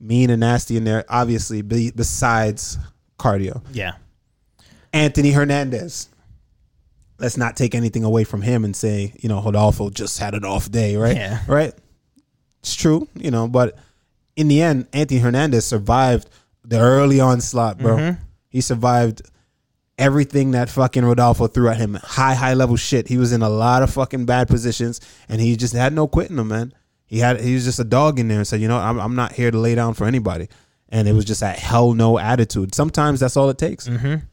mean and nasty in there. Obviously, be, besides cardio, Yeah. Anthony Hernandez. Let's not take anything away from him and say you know Rodolfo just had an off day, right? Yeah. Right. It's true, you know, but in the end, Anthony Hernandez survived the early onslaught, bro. Mm-hmm. He survived everything that fucking Rodolfo threw at him. High, high level shit. He was in a lot of fucking bad positions, and he just had no quitting him, man. He had he was just a dog in there and said, you know, I'm I'm not here to lay down for anybody. And it was just that hell no attitude. Sometimes that's all it takes.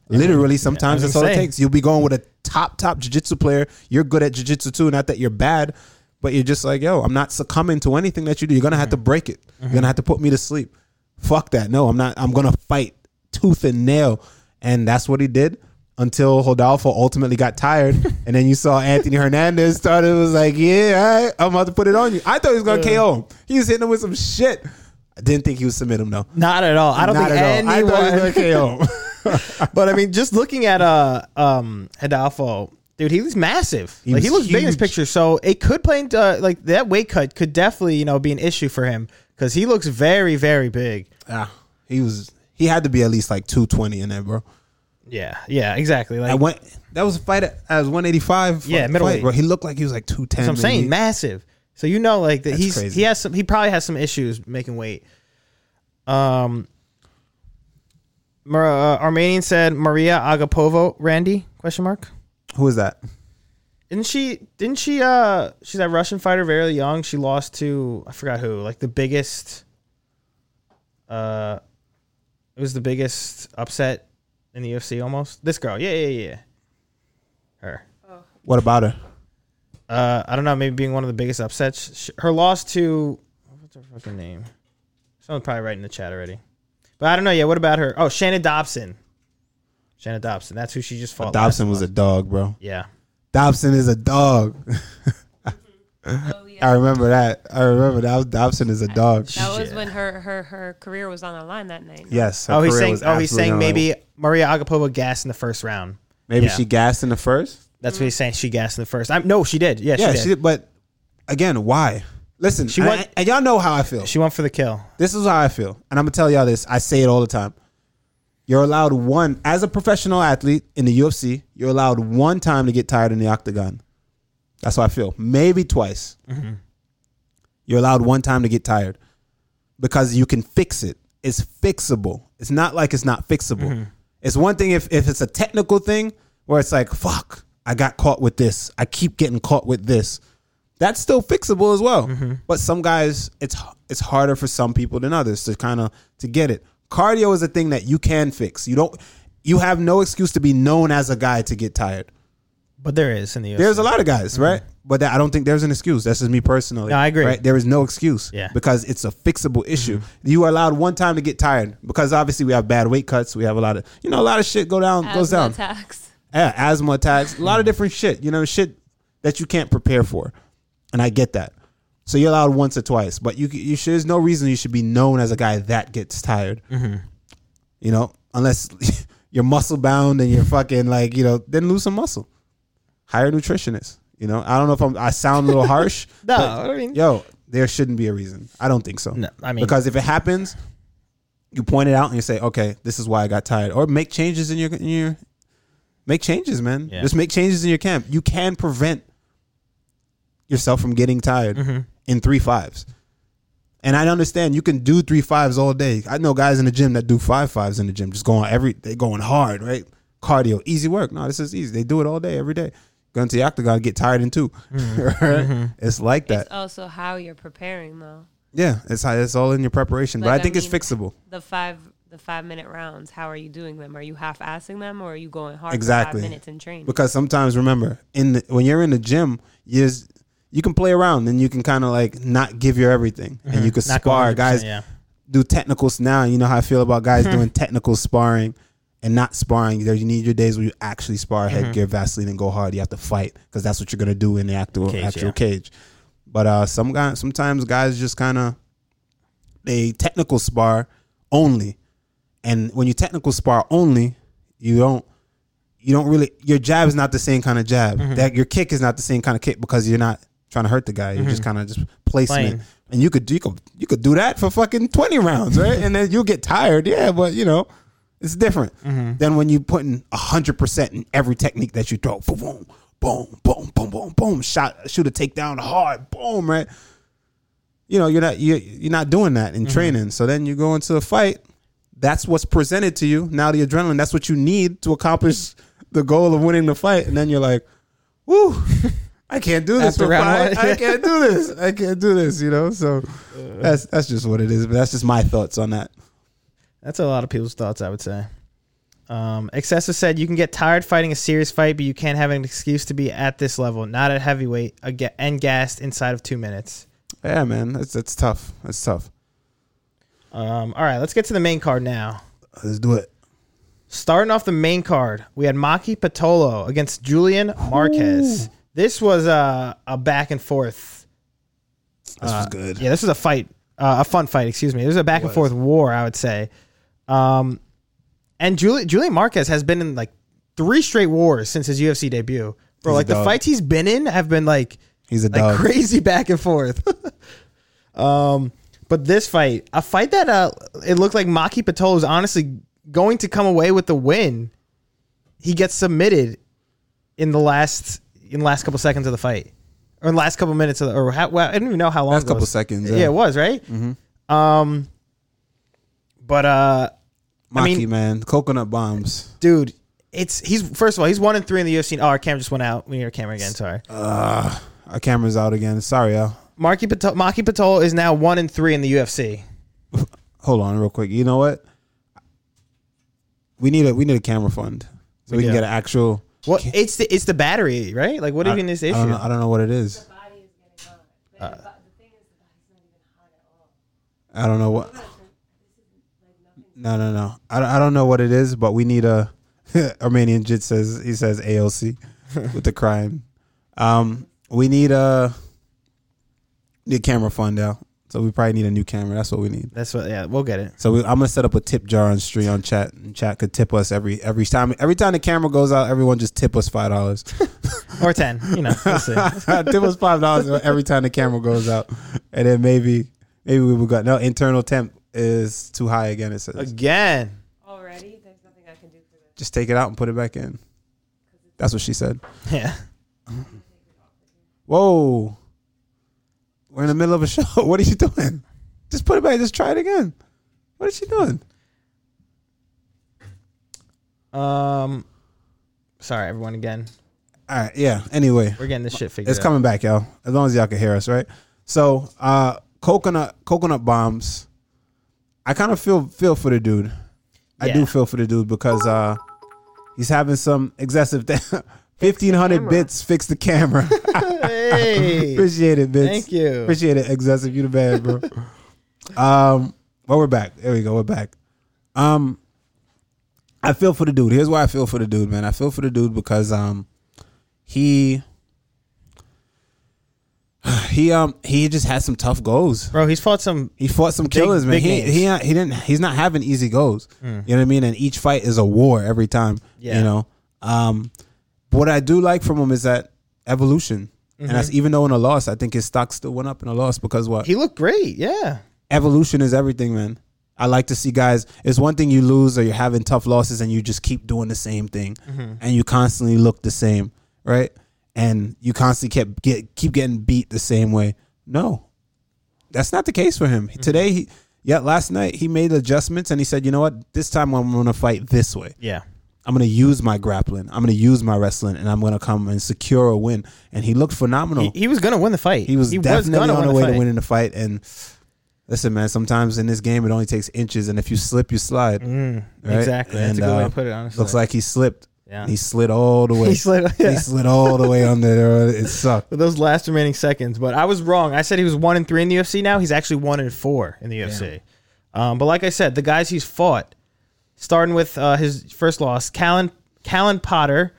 Literally, sometimes was that's all gonna it takes. You'll be going with a top top jiu-jitsu player. You're good at jiu-jitsu too. Not that you're bad, but you're just like, yo, I'm not succumbing to anything that you do. You're gonna have to break it. You're gonna have to put me to sleep. Fuck that. No, I'm not. I'm gonna fight tooth and nail, and that's what he did until Rodolfo ultimately got tired, *laughs* and then you saw Anthony Hernandez started. Was like, yeah, all right, I'm about to put it on you. I thought he was gonna KO him. He was hitting him with some shit. I didn't think he would submit him though. Not at all. I don't Not think at all. I anyone. thought he was gonna KO him. *laughs* but I mean, just looking at uh um Hidalgo, dude, he was massive. He like he was looks big in this picture, so it could play into uh, like that weight cut could definitely you know be an issue for him because he looks very very big. Ah, he was. He had to be at least like 220 in there, bro. Yeah, yeah, exactly. Like I went. That was a fight at, at 185. Yeah, fight, middleweight. bro. He looked like he was like 210. I'm saying, massive. So you know, like that he's crazy. he has some. He probably has some issues making weight. Um. Mar- uh, Armenian said Maria Agapova, Randy? Question mark. Who is that? Didn't she? Didn't she? Uh, she's that Russian fighter, very young. She lost to I forgot who, like the biggest. Uh, it was the biggest upset in the UFC almost. This girl, yeah, yeah, yeah. Her. What about her? Uh, I don't know. Maybe being one of the biggest upsets. Sh- Her loss to what's her fucking name? Someone's probably right in the chat already. But I don't know. Yeah, what about her? Oh, Shannon Dobson. Shannon Dobson. That's who she just fought. Dobson last was a dog, bro. yeah. Dobson is a dog. *laughs* Oh, I remember that. I remember that. Dobson is a dog. That was Yeah. when her, her her career was on the line that night. Yes. her Oh, he's saying. was Oh, he's saying on- maybe Maria Agapova gassed in the first round. maybe yeah. she gassed in the first. That's what he's saying. She gassed in the first. I'm, no, she did. Yeah, Yeah, she she did. did. But again, why? Listen, She and, went- and y'all know how I feel. She went for the kill. This is how I feel. And I'm going to tell y'all this. I say it all the time. You're allowed one, as a professional athlete in the UFC, you're allowed one time to get tired in the octagon. That's how I feel. Maybe twice. Mm-hmm. You're allowed one time to get tired because you can fix it. It's fixable. It's not like it's not fixable. Mm-hmm. It's one thing if, if it's a technical thing where it's like, fuck, I got caught with this. I keep getting caught with this. That's still fixable as well. Mm-hmm. But some guys, it's it's harder for some people than others to kind of to get it. Cardio is a thing that you can fix. You don't. You have no excuse to be known as a guy to get tired. But there is in the UFC. There's a lot of guys, right? But that, I don't think there's an excuse. That's just me personally. No, I agree. Right? There is no excuse. Yeah. Mm-hmm. Because it's a fixable issue. You are allowed one time to get tired because obviously we have bad weight cuts. We have a lot of you know a lot of shit go down goes down. attacks. Yeah, asthma attacks, a lot of different shit. You know, shit that you can't prepare for, and I get that. So you're allowed once or twice, but you you should. There's no reason you should be known as a guy that gets tired. You know, unless *laughs* you're muscle bound and you're fucking like you know, then lose some muscle. Hire a nutritionist. You know, I don't know if I'm. I sound a little harsh. *laughs* No, but, I mean- yo, there shouldn't be a reason. I don't think so. No, I mean- because if it happens, you point it out and you say, okay, this is why I got tired, or make changes in your in your make changes, man. Yeah. Just make changes in your camp. You can prevent yourself from getting tired Mm-hmm. In three fives. And I understand you can do three fives all day. I know guys in the gym that do five fives in the gym, just going every they going hard, right? Cardio, easy work. No, this is easy. They do it all day, every day. Going to the octagon, get tired in 2 Mm-hmm. *laughs* right? It's like that. It's also how you're preparing though. Yeah, it's how, it's all in your preparation, but Like, I I think it's mean, fixable. The five the five minute rounds. How are you doing them? Are you half assing them or are you going hard Exactly. for five minutes and training? Because sometimes remember, in the, when you're in the gym, you just, you can play around and you can kind of like not give your everything and you can Mm-hmm. Not spar guys Yeah. do technicals now. You know how I feel about guys doing technical sparring and not sparring. There, you need your days where you actually spar Mm-hmm. headgear, Vaseline, and go hard. You have to fight because that's what you're gonna do in the actual Cage, actual yeah. cage. But uh, some guys, sometimes guys just kind of they technical spar only, and when you technical spar only, you don't. You don't really. Your jab is not the same kind of jab. Mm-hmm. That your kick is not the same kind of kick because you're not trying to hurt the guy. You're just kind of just placement. Mm-hmm. Playing. And you could you could you could do that for fucking twenty rounds, right? *laughs* and then you'll get tired, yeah. But you know, it's different Mm-hmm. than when you put in hundred percent in every technique that you throw. Boom, boom, boom, boom, boom, boom. Shot, shoot a takedown hard, boom, right? You know, you're not you you're not doing that Mm-hmm. in training. So then you go into a fight. That's what's presented to you. Now the adrenaline. That's what you need to accomplish the goal of winning the fight. And then you're like, woo. *laughs* I can't do this After for five. I can't do this. I can't do this. You know. So that's that's just what it is. But that's just my thoughts on that. That's a lot of people's thoughts, I would say. Um, Excessive said you can get tired fighting a serious fight, but you can't have an excuse to be at this level, not at heavyweight, and gassed inside of two minutes. Yeah, man. That's that's tough. That's tough. Um, all right, let's get to the main card now. Let's do it. Starting off the main card, we had Maki Pitolo against Julian Marquez. This was a, a back and forth. This was good. Yeah, this was a fight, uh, a fun fight. Excuse me. It was a back and forth war, I would say. Um, and Julian Julian Marquez has been in like three straight wars since his UFC debut. Bro, He's like the fights he's been in have been like He's a like dog. crazy back and forth. *laughs* um, but this fight, a fight that uh, it looked like Maki Pitolo was honestly going to come away with the win. He gets submitted in the last in the last couple seconds of the fight, or in the last couple minutes of the, or how, well, I don't even know how long. Last it couple was. seconds, Yeah. yeah. it was right. Um, but uh, Maki, I mean- man. Coconut bombs. dude, it's he's first of all he's one and three in the UFC. Oh, our camera just went out. We need our camera again. Sorry. Uh, our camera's out again. Sorry, y'all. Marky Pato- Maki Pitolo is now one and three in the UFC. *laughs* Hold on, real quick. You know what? We need a we need a camera fund so We we, can get an actual. What it's the it's the battery, right? Like what I, even is the I issue? don't know, I don't know what it is. body is getting hot. But the, the thing is, the body's not even hot at all. I don't know what. No, no, no. I, I don't know what it is, but we need a *laughs* Armenian Jit says he says AOC *laughs* with the crime. Um, we need a need a camera fund out, so we probably need a new camera. That's what we need. That's what. Yeah, we'll get it. So we, I'm gonna set up a tip jar on stream on chat, and chat could tip us every every time. Every time the camera goes out, everyone just tip us five dollars. *laughs* Or ten. You know. We'll see. *laughs* tip us five dollars every time the camera goes out, and then maybe maybe we will got no internal temp is too high again. It says Again. Already, there's nothing I can do for this. just take it out and put it back in. That's what she said. Yeah. Whoa, we're in the middle of a show. *laughs* What are you doing? Just put it back. Just try it again. What is she doing? Um. Sorry, everyone. Again, All right, yeah. Anyway, we're getting this shit figured It's out. coming back, y'all. As long as y'all can hear us, right? So, uh, coconut coconut bombs. I kind of feel feel for the dude. I Yeah. do feel for the dude because uh, he's having some excessive. *laughs* Fifteen hundred bits. Fix the camera. *laughs* Hey. Appreciate it, bits. Thank you. Appreciate it, excessive. You the bad, bro. um, well, we're back. There we go. We're back. Um, I feel for the dude. Here's why I feel for the dude, man. I feel for the dude because um, he *sighs* he um he just had some tough goals. Bro, he's fought some. He fought some killers, man. big He names. he he didn't. He's not having easy goals. You know what I mean? And each fight is a war every time. Yeah. You know. Um, what I do like from him is that evolution, and mm-hmm. that's even though in a loss, I think his stock still went up in a loss because what He looked great. Yeah. evolution is everything, man. I like to see guys. It's one thing you lose or you're having tough losses and you just keep doing the same thing, mm-hmm. and you constantly look the same, right? And you constantly kept get keep getting beat the same way. No, that's not the case for him. Mm-hmm. Today, he yeah, last night he made adjustments and he said, you know what, this time I'm going to fight this way. Yeah. I'm going to use my grappling. I'm going to use my wrestling, and I'm going to come and secure a win. And he looked phenomenal. He, he was gonna win the fight. He was definitely gonna on win the way to fight. winning the fight. And listen, man, sometimes in this game it only takes inches, and if you slip, you slide. Mm, Right? Exactly. That's a And, good way uh, to put it. Honestly, Looks like he slipped. Yeah. He slid all the *laughs* way. He slid- yeah. He slid all the way under there. It sucked. *laughs* Those last remaining seconds. But I was wrong. I said he was one and three in the UFC. Now he's actually one and four in the UFC. Um, but like I said, the guys he's fought, starting with uh, his first loss, Callan Callan Potter.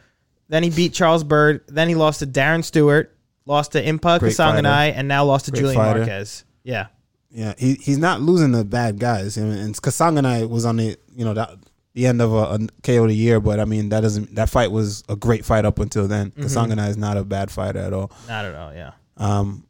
Then he beat Charles Byrd. Then he lost to Darren Stewart. Lost to Impa Kasanganay, and now lost to Great Julian fighter. Marquez. Yeah, Yeah, he he's not losing the bad guys. And, and Kasanganay was on the you know the, the end of a, a KO of the year, but I mean that doesn't that fight was a great fight up until then. Mm-hmm. Kasanganay is not a bad fighter at all. not at all. Yeah. Um,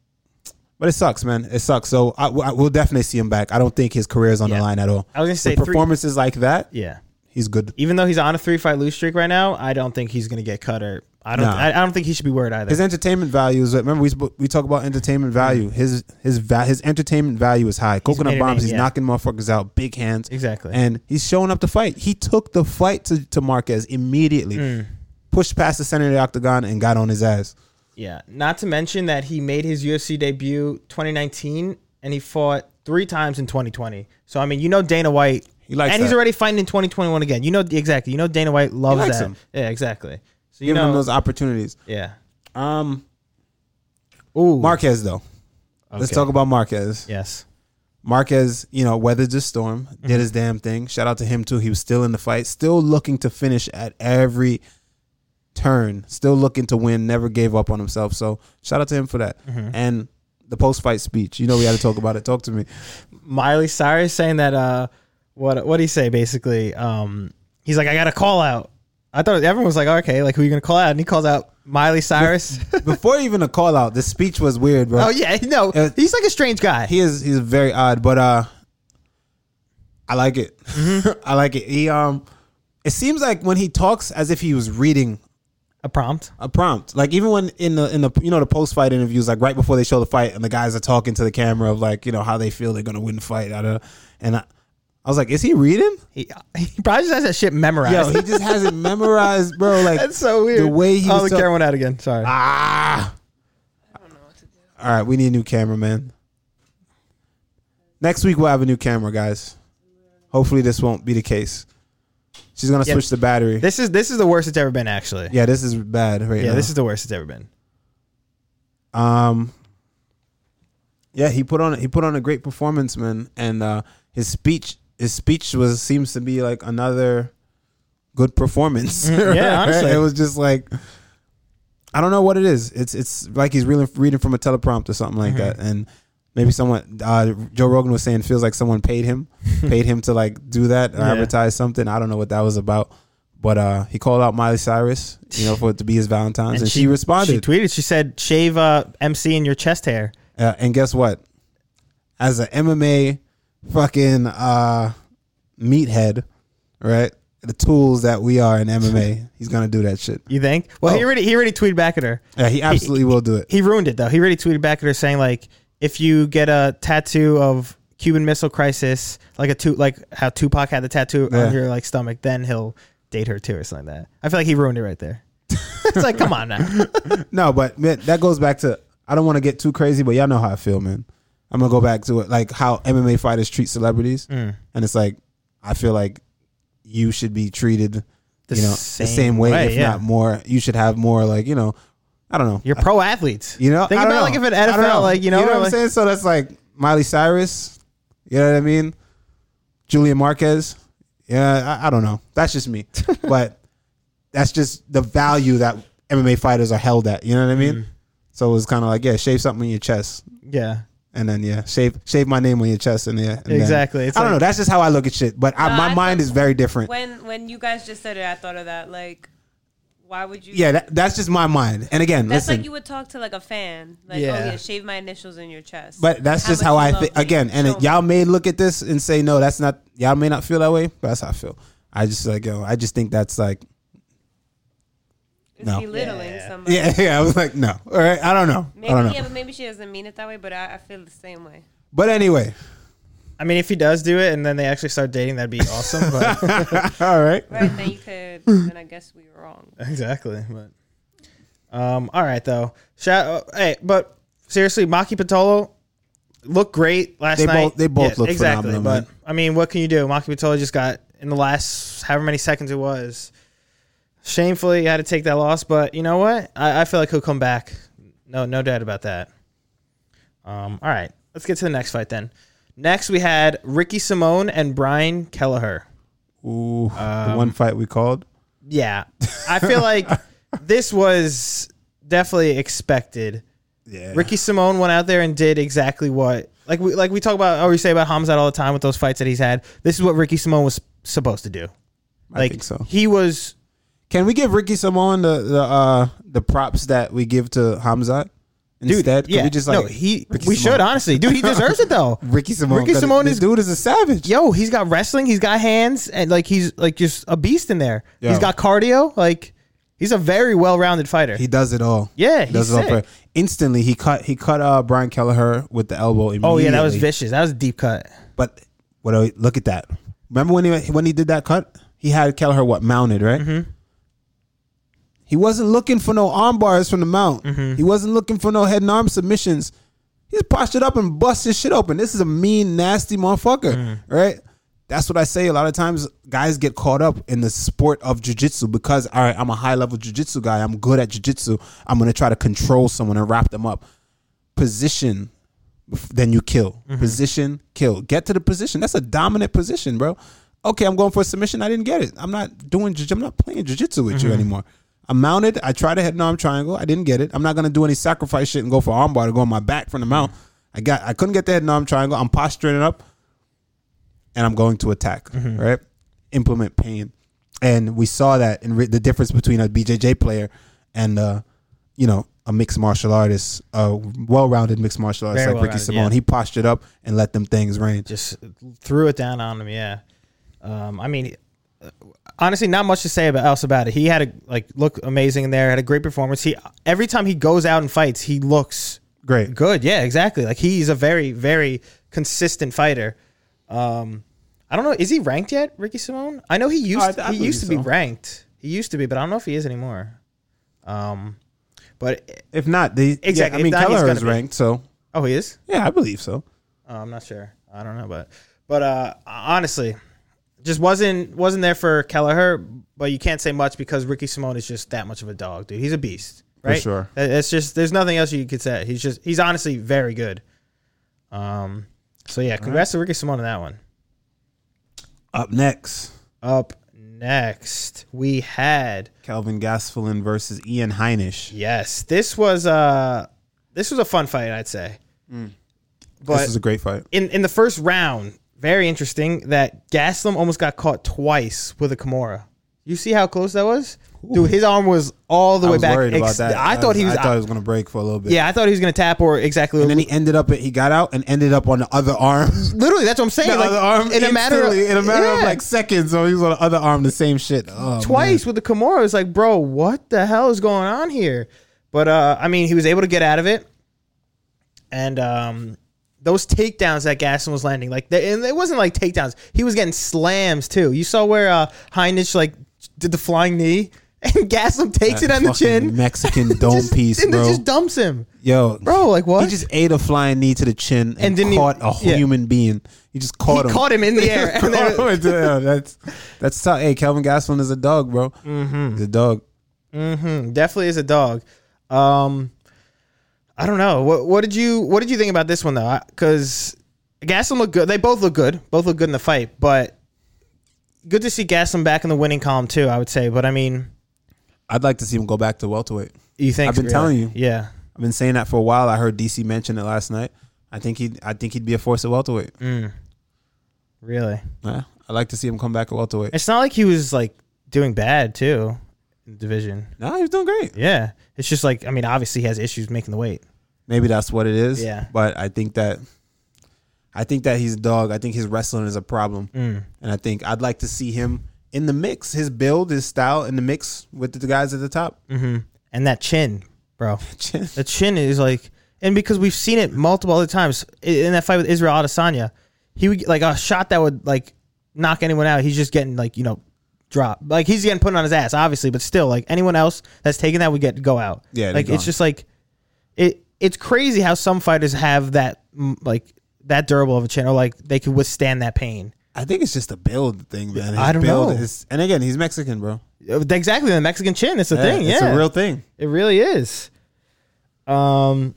but it sucks, man. It sucks. So I, I will definitely see him back. I don't think his career is on Yeah. the line at all. I was gonna say With three- performances like that, Yeah. he's good. Even though he's on a three fight lose streak right now, I don't think he's gonna get cut or I don't. No. I, I don't think he should be worried either. His entertainment value is remember we we talk about entertainment value. His his va- his entertainment value is high. Coconut a bombs. name, he's yeah. knocking motherfuckers out, big hands. exactly. and he's showing up to fight. He took the fight to, to Marquez immediately, Mm. pushed past the center of the octagon, and got on his ass. Yeah, not to mention that he made his UFC debut 2019 and he fought three times in 2020. So I mean, you know Dana White, He likes and he's already fighting in 2021 again. You know exactly. You know Dana White loves that. him. Yeah, exactly. So you Give know, him those opportunities. yeah. Um, Ooh, Marquez though. Let's talk about Marquez. Yes. Marquez, you know, weathered the storm, Mm-hmm. did his damn thing. Shout out to him too. He was still in the fight, still looking to finish at every turn, still looking to win, never gave up on himself. So shout out to him for that. Mm-hmm. And the post fight speech, you know, we had to talk about it. Talk to me. Miley Cyrus saying that. Uh, what what did he say? Basically, um, he's like, I got a call out. I thought everyone was like, okay, like who you gonna call out? And he calls out Miley Cyrus. *laughs* Before even a call out, the speech was weird, bro. oh yeah, *laughs* no, Uh, he's like a strange guy. he is he's very odd, but uh I like it. Mm-hmm. *laughs* I like it. He um it seems like when he talks as if he was reading a prompt. a prompt. Like even when in the in the you know the post fight interviews, like right before they show the fight and the guys are talking to the camera of like, you know, how they feel they're gonna win the fight. And I, I was like, is he reading? He, *laughs* he probably just has that shit memorized. Yo, he just has it *laughs* memorized, bro. Like That's so weird. The way he oh, the talk- camera went out again. Sorry. Ah. I don't know what to do. All right, we need a new camera, man. Next week we'll have a new camera, guys. Hopefully this won't be the case. She's gonna Yeah. switch the battery. This is this is the worst it's ever been. Actually. yeah, this is bad right Yeah, now. this is the worst it's ever been. um. Yeah, he put on he put on a great performance, man, and uh, his speech his speech was seems to be like another good performance. Mm, yeah, *laughs* honestly. it was just like I don't know what it is. It's it's like he's really reading from a teleprompter or something like Mm-hmm. that, and maybe someone uh, Joe Rogan was saying feels like someone paid him *laughs* paid him to like do that or Yeah. advertise something. I don't know what that was about. But uh, he called out Miley Cyrus, you know, for it to be his Valentine's, and, she, responded. She tweeted. She said, "Shave uh, MC in your chest hair." Uh, and guess what? As an MMA fucking uh, meathead, right? The tools that we are in MMA, *laughs* he's gonna do that shit. You think? Well, he Oh. already he already tweeted back at her. Yeah, he absolutely will do it. He ruined it though. He already tweeted back at her saying like, if you get a tattoo of Cuban Missile Crisis, like a two like how Tupac had the tattoo Yeah. on your like stomach, then he'll date her too or something like that. I feel like he ruined it right there. *laughs* it's like, come on now. *laughs* No, but man, that goes back to I don't want to get too crazy, but y'all know how I feel, man. I'm gonna go back to it, like how MMA fighters treat celebrities, Mm. and it's like I feel like you should be treated, The you know, same the same way, way, if yeah. not more. You should have more, like you know, I don't know. You're pro athletes. You know, think I about know. like if an I don't NFL, like you know, what I'm like- saying. So that's like Miley Cyrus. You know what I mean? Julian Marquez. Yeah, I, I don't know. That's just me, *laughs* but that's just the value that MMA fighters are held at. You know what I Mm. mean? So it's kind of like yeah, shave something on your chest, yeah, and then yeah, shave shave my name on your chest, and yeah, and exactly. It's I don't like- know. That's just how I look at shit. But I, my I mind is very different. When when you guys just said it, I thought of that. Like, why would you? yeah, that, that's just my mind. And again, That's listen, like you would talk to like a fan. Like, oh, Yeah. oh yeah, shave my initials in your chest. But that's just how I love think. Again, and it, y'all may look at this and say, no, that's not. Y'all may not feel that way, but that's how I feel. I just like, yo, I just think that's like, no. belittling Yeah. somebody. yeah, *laughs* yeah. I was like, no. All right, I don't know. Maybe I don't know. yeah, but maybe she doesn't mean it that way. But I, I feel the same way. But anyway, I mean, if he does do it and then they actually start dating, that'd be awesome. But *laughs* all right. Right then you could. Then I guess we were wrong. exactly. But um, all right though. Shout, uh, hey, but seriously, Maki Pitolo looked great last They night. both- they both looked exactly. phenomenal, But man. I mean, what can you do? Maki Pitolo just got in the last however many seconds it was Shamefully, he had to take that loss, but you know what? I, I feel like he'll come back. No, no doubt about that. Um, all right, let's get to the next fight then. Next, we had Ricky Simone and Brian Kelleher. Ooh, Um, the one fight we called. Yeah, I feel *laughs* like this was definitely expected. Yeah, Ricky Simone went out there and did exactly what like we like we talk about or we say about Hamzat all the time with those fights that he's had. This is what Ricky Simone was supposed to do. I Like think so. he was Can we give Ricky Simone the the uh the props that we give to Hamzat instead? Can yeah, we just like no, he Ricky we Simone? should honestly, dude. He deserves it though. *laughs* Ricky Simone? Ricky Simone is- dude is a savage. Yo, he's got wrestling, he's got hands, and like he's like just a beast in there. Yo. He's got cardio, like he's a very well rounded fighter. He does it all. yeah, He does he's it all sick. for instantly. He cut he cut uh Brian Kelleher with the elbow. Immediately. Oh yeah, that was vicious. That was a deep cut. But what? Look at that. Remember when he when he did that cut? He had Kelleher what mounted right. Mm-hmm. He wasn't looking for no arm bars from the mount. Mm-hmm. He wasn't looking for no head and arm submissions. He just postured up and bust his shit open. This is a mean, nasty motherfucker, Mm-hmm. right? That's what I say. A lot of times, guys get caught up in the sport of jujitsu because, all right, I'm a high level jujitsu guy. I'm good at jujitsu. I'm gonna try to control someone and wrap them up. Position, then you kill. Mm-hmm. Position, kill. Get to the position. That's a dominant position, bro. Okay, I'm going for a submission. I didn't get it. I'm not doing. jiu- I'm not playing jujitsu with Mm-hmm. you anymore. I'm mounted. I tried a head and arm triangle. I didn't get it. I'm not gonna do any sacrifice shit and go for armbar to go on my back from the mount. I got. I couldn't get the head and arm triangle. I'm posturing it up, and I'm going to attack. Mm-hmm. Right, implement pain, and we saw that in re- the difference between a BJJ player and uh, you know a mixed martial artist, a well-rounded mixed martial artist Very like Ricky Simone. yeah. He postured up and let them things rain. just threw it down on him. Yeah. Um, I mean, honestly, not much to say about else about it. He had a like look amazing in there. Had a great performance. He every time he goes out and fights, he looks Great. good. Yeah, exactly. Like he's a very very consistent fighter. Um, I don't know. Is he ranked yet, Ricky Simone? I know he used I- I he used to be ranked. He used to be, but I don't know if he is anymore. Um, but If not, they Exactly. Yeah, I mean, not, Keller is be. ranked, so oh, he is. yeah, I believe so. Oh, I'm not sure. I don't know, but but uh, honestly, just wasn't wasn't there for Kelleher. But you can't say much because Ricky Simone is just that much of a dog, dude. He's a beast, For right? sure. That- It's just there's nothing else you could say. He's just he's honestly very good. Um. So yeah, congrats to Ricky Simone on that one. Up next, Up next, we had Kelvin Gastelum versus Ian Heinisch. yes, this was uh this was a fun fight, I'd say. But this is a great fight. in in the first round, very interesting that Gaslam almost got caught twice with a Kimura. You see how close that was, dude. His arm was all the I way was back. worried about Ex- that. I thought he was. I thought he was going to break for a little bit. yeah, I thought he was gonna tap or exactly. And then he ended up. He got out and ended up on the other arm. *laughs* literally, that's what I'm saying. the like, other arm in a matter of in a matter of like seconds. So he was on the other arm, the same shit. Oh, twice with the Kimura. It's like, bro, what the hell is going on here? But uh, I mean, he was able to get out of it, and um, those takedowns that Gaston was landing, like, they, and it wasn't like takedowns. He was getting slams too. You saw where uh, Heinrich like did the flying knee, *laughs* and Gaston takes man. it on the Fucking chin, Mexican *laughs* dome just, piece, and then bro. just dumps him, Yo, bro. Like what? He just ate a flying knee to the chin and, And didn't caught even- a yeah. human being. He just caught he him. caught him in the air. *laughs* And then- Caught. Yeah, that's that's tough. Hey, Kelvin Gastelum is a dog, bro. Mm-hmm. He's a dog. Mhm, definitely is a dog. Um, I don't know. What what did you what did you think about this one though? Because Gaslam looked good. They both look good. Both look good in the fight. But good to see Gaslam back in the winning column too. I would say. But I mean, I'd like to see him go back to welterweight. you think I've been telling you. Yeah. I've been saying that for a while. I heard DC mention it last night. I think he I think he'd be a force at welterweight. Mm. Really. Yeah, I'd like to see him come back at welterweight. It's not like he was like doing bad too in the division. No, he was doing great. Yeah. It's just like I mean, obviously he has issues making the weight. Maybe that's what it is. Yeah. But I think that I think that he's a dog. I think his wrestling is a problem. Mm. And I think I'd like to see him in the mix, his build, his style in the mix with the guys at the top. hmm And that chin, bro. *laughs* The chin is like, and because we've seen it multiple other times in that fight with Israel Adesanya, he would like a shot that would like knock anyone out. He's just getting like you know dropped. Like he's getting put on his ass, obviously, but still, like anyone else that's taking that would get go out. Yeah, they're like it's gone. just like it. It's crazy how some fighters have that mm, like that durable of a chin, or like they can withstand that pain. I think it's just a build thing, man. His I don't build know. Is, and again, he's Mexican, bro. Exactly, the Mexican chin. It's a thing. Yeah. It's a real thing. It really is. Um,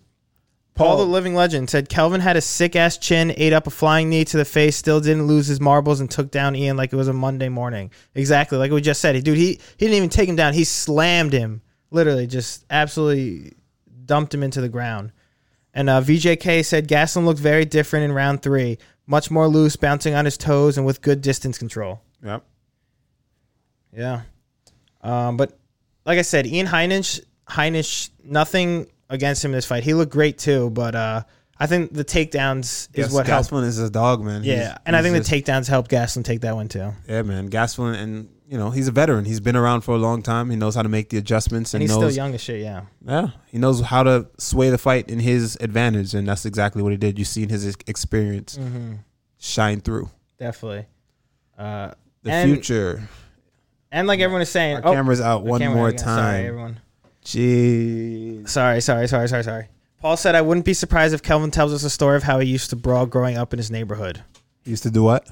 Paul, the living legend said Kelvin had a sick ass chin, ate up a flying knee to the face, still didn't lose his marbles, and took down Ian like it was a Monday morning. Exactly, like we just said. Dude, he he didn't even take him down. He slammed him, literally, just absolutely dumped him into the ground. And uh, VJK said Gaslam looked very different in round three, much more loose, bouncing on his toes, and with good distance control. Yep. Yeah. Um, but like I said, Ian Heinisch, Heinisch, nothing against him in this fight. He looked great too, but uh, I think the takedowns is Yes, what helped. Gastelum is a dog, man. Yeah, He's- and I think just- the takedowns helped Gaslam take that one too. Yeah, man. Gastelum, and you know he's a veteran. He's been around for a long time. He knows how to make the adjustments And and, he's knows still young as shit. Yeah. Yeah, he knows how to sway the fight in his advantage, and that's exactly what he did. You seen his experience Mm-hmm. shine through. Definitely. Uh, The And- future. and like everyone is saying, Our oh, camera's out one more again. Sorry, time. everyone. Jeez. Sorry, sorry, sorry, sorry, sorry. Paul said, "I wouldn't be surprised if Kelvin tells us a story of how he used to brawl growing up in his neighborhood." He used to do what?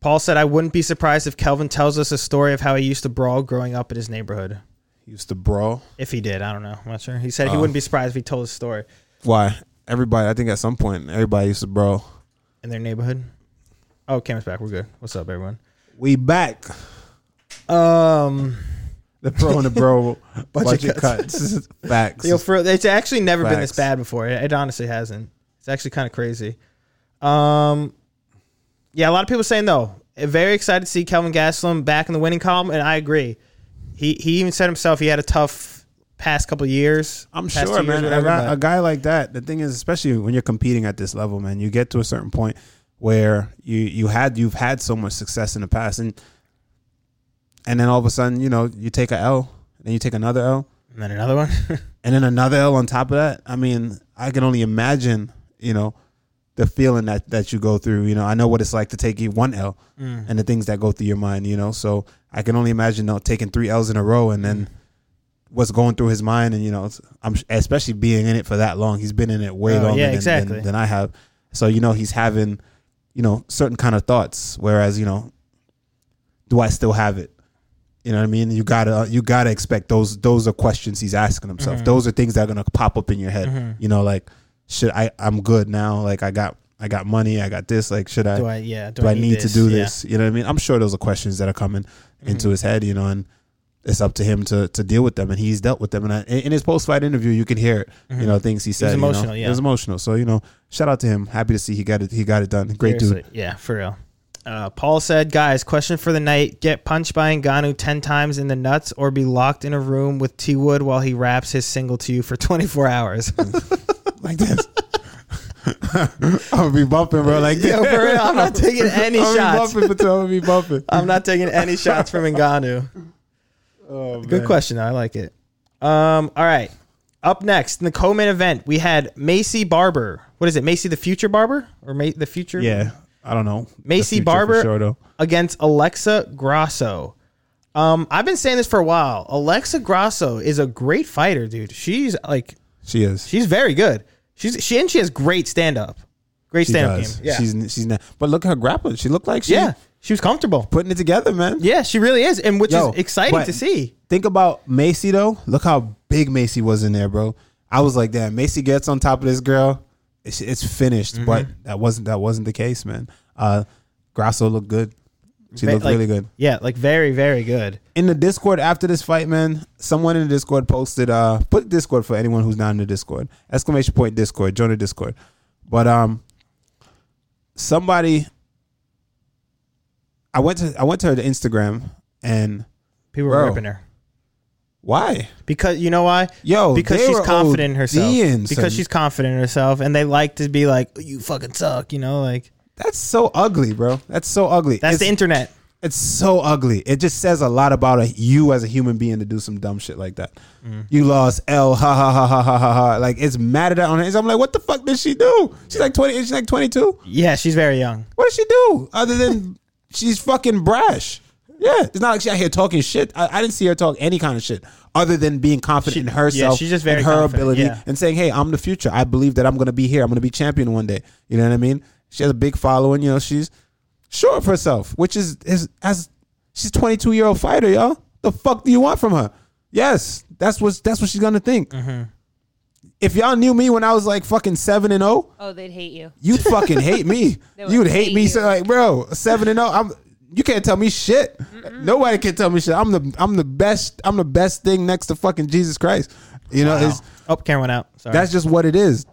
Paul said, "I wouldn't be surprised if Kelvin tells us a story of how he used to brawl growing up in his neighborhood." He used to brawl. If he did, I don't know. I'm not sure. He said he Oh. wouldn't be surprised if he told a story Why? Everybody, I think at some point, everybody used to brawl. in their neighborhood. Oh, camera's back. We're good. What's up, everyone? We back. Um, The pro and the bro *laughs* bunch, of of cuts. Facts. yo, for it's actually never been this bad before. It, it honestly hasn't. It's actually kind of crazy. Um, yeah, a lot of people saying though, very excited to see Kelvin Gastelum back in the winning column, and I agree. He he even said himself he had a tough past couple years. I'm sure, years, man. whatever, a, guy, but- a guy like that. The thing is, especially when you're competing at this level, man, you get to a certain point where you you had you've had so much success in the past, and and then all of a sudden, you know, you take a L, then you take another L, and then another one. *laughs* and then another L on top of that. I mean, I can only imagine, you know, the feeling that that you go through. You know, I know what it's like to take one L Mm. and the things that go through your mind. You know, so I can only imagine you know, taking three L's in a row and then what's going through his mind. And you know, I'm especially being in it for that long. He's been in it way Oh, longer yeah, than, exactly. than, than I have. So you know, he's having you know certain kind of thoughts. Whereas you know, do I still have it? You know what I mean? You gotta you gotta expect those. Those are questions he's asking himself. Mhm. Those are things that are gonna pop up in your head. Mhm. You know, like should I? I'm good now. Like I got I got money. I got this. Like should I? Do I? Yeah. Do, do I need to do Yeah. this? You know what I mean? I'm sure those are questions that are coming into Mhm. his head, you know, and it's up to him to to deal with them, and he's dealt with them. And I, in his post fight interview, you can hear it, you know, things he said. you know. emotional, yeah. it was emotional. So you know, shout out to him. Happy to see he got it. He got it done. Great dude. Yeah, for real. Uh, Paul said, "Guys, question for the night: Get punched by Ngannou ten times in the nuts, or be locked in a room with T Wood while he raps his single to you for twenty four hours." *laughs* Like this. *laughs* I'm gonna be bumping, bro. Like. Yo, for real, I'm not taking *laughs* any I'm shots. Be bumping, I'm gonna be bumping. I'm not taking any shots from Ngannou. Oh, Good man. question. I like it. Um, all right. Up next in the co-main event, we had Maycee Barber. What is it? Maycee the Future Barber or Ma- the Future? Yeah, I don't know. Maycee The future for Barber sure, against Alexa Grasso. Um, I've been saying this for a while. Alexa Grasso is a great fighter, dude. She's like She is. she's very good. She's she and she has great stand up. Great stand up game. Yeah. She's she's not. But look at her grappling. She looked like she yeah. She was comfortable. putting it together, man. Yeah, she really is. And which Yo, is exciting to see. Think about Maycee though. Look how big Maycee was in there, bro. I was like, damn, Maycee gets on top of this girl. It's, it's finished. Mm-hmm. But that wasn't that wasn't the case, man. Uh, Grasso looked good. She Ve- looked like- really good. Yeah, like very, very good. In the Discord after this fight, man, someone in the Discord posted. Uh, put Discord for anyone who's not in the Discord. Exclamation point Discord. Join the Discord. But um, somebody. I went to I went to her Instagram and People Bro. were ripping her. Why? Because you know why? Yo, because she's confident in herself. ODing, Because she's confident in herself, and they like to be like, "You fucking suck," you know, like That's so ugly, bro. That's so ugly. that's it's, the internet. it's so ugly. It just says a lot about a, you as a human being to do some dumb shit like that. Mm. You lost L, ha ha ha ha ha ha ha. Like it's mad at that on her. I'm like, what the fuck did she do? She's like twenty. She's like twenty two. Yeah, she's very young. What did she do other than *laughs* she's fucking brash? Yeah, it's not like she out here talking shit. I, I didn't see her talk any kind of shit other than being confident She- in herself, yeah, she's just very and her confident, ability, yeah. and saying, "Hey, I'm the future. I believe that I'm gonna be here. I'm gonna be champion one day." You know what I mean? She has a big following. You know, she's sure of herself, which is is as she's 22 year old fighter, y'all. The fuck do you want from her? Yes, that's what that's what she's gonna think. Mm-hmm. If y'all knew me when I was like fucking seven and zero, Oh, they'd hate you. you'd fucking hate me. *laughs* You'd hate hate me. you. So like, bro, seven and zero. I'm. You can't tell me shit. Nobody can tell me shit. I'm the I'm the best. I'm the best thing next to fucking Jesus Christ. You know, it's Oh, camera went out. Sorry. that's just what it is.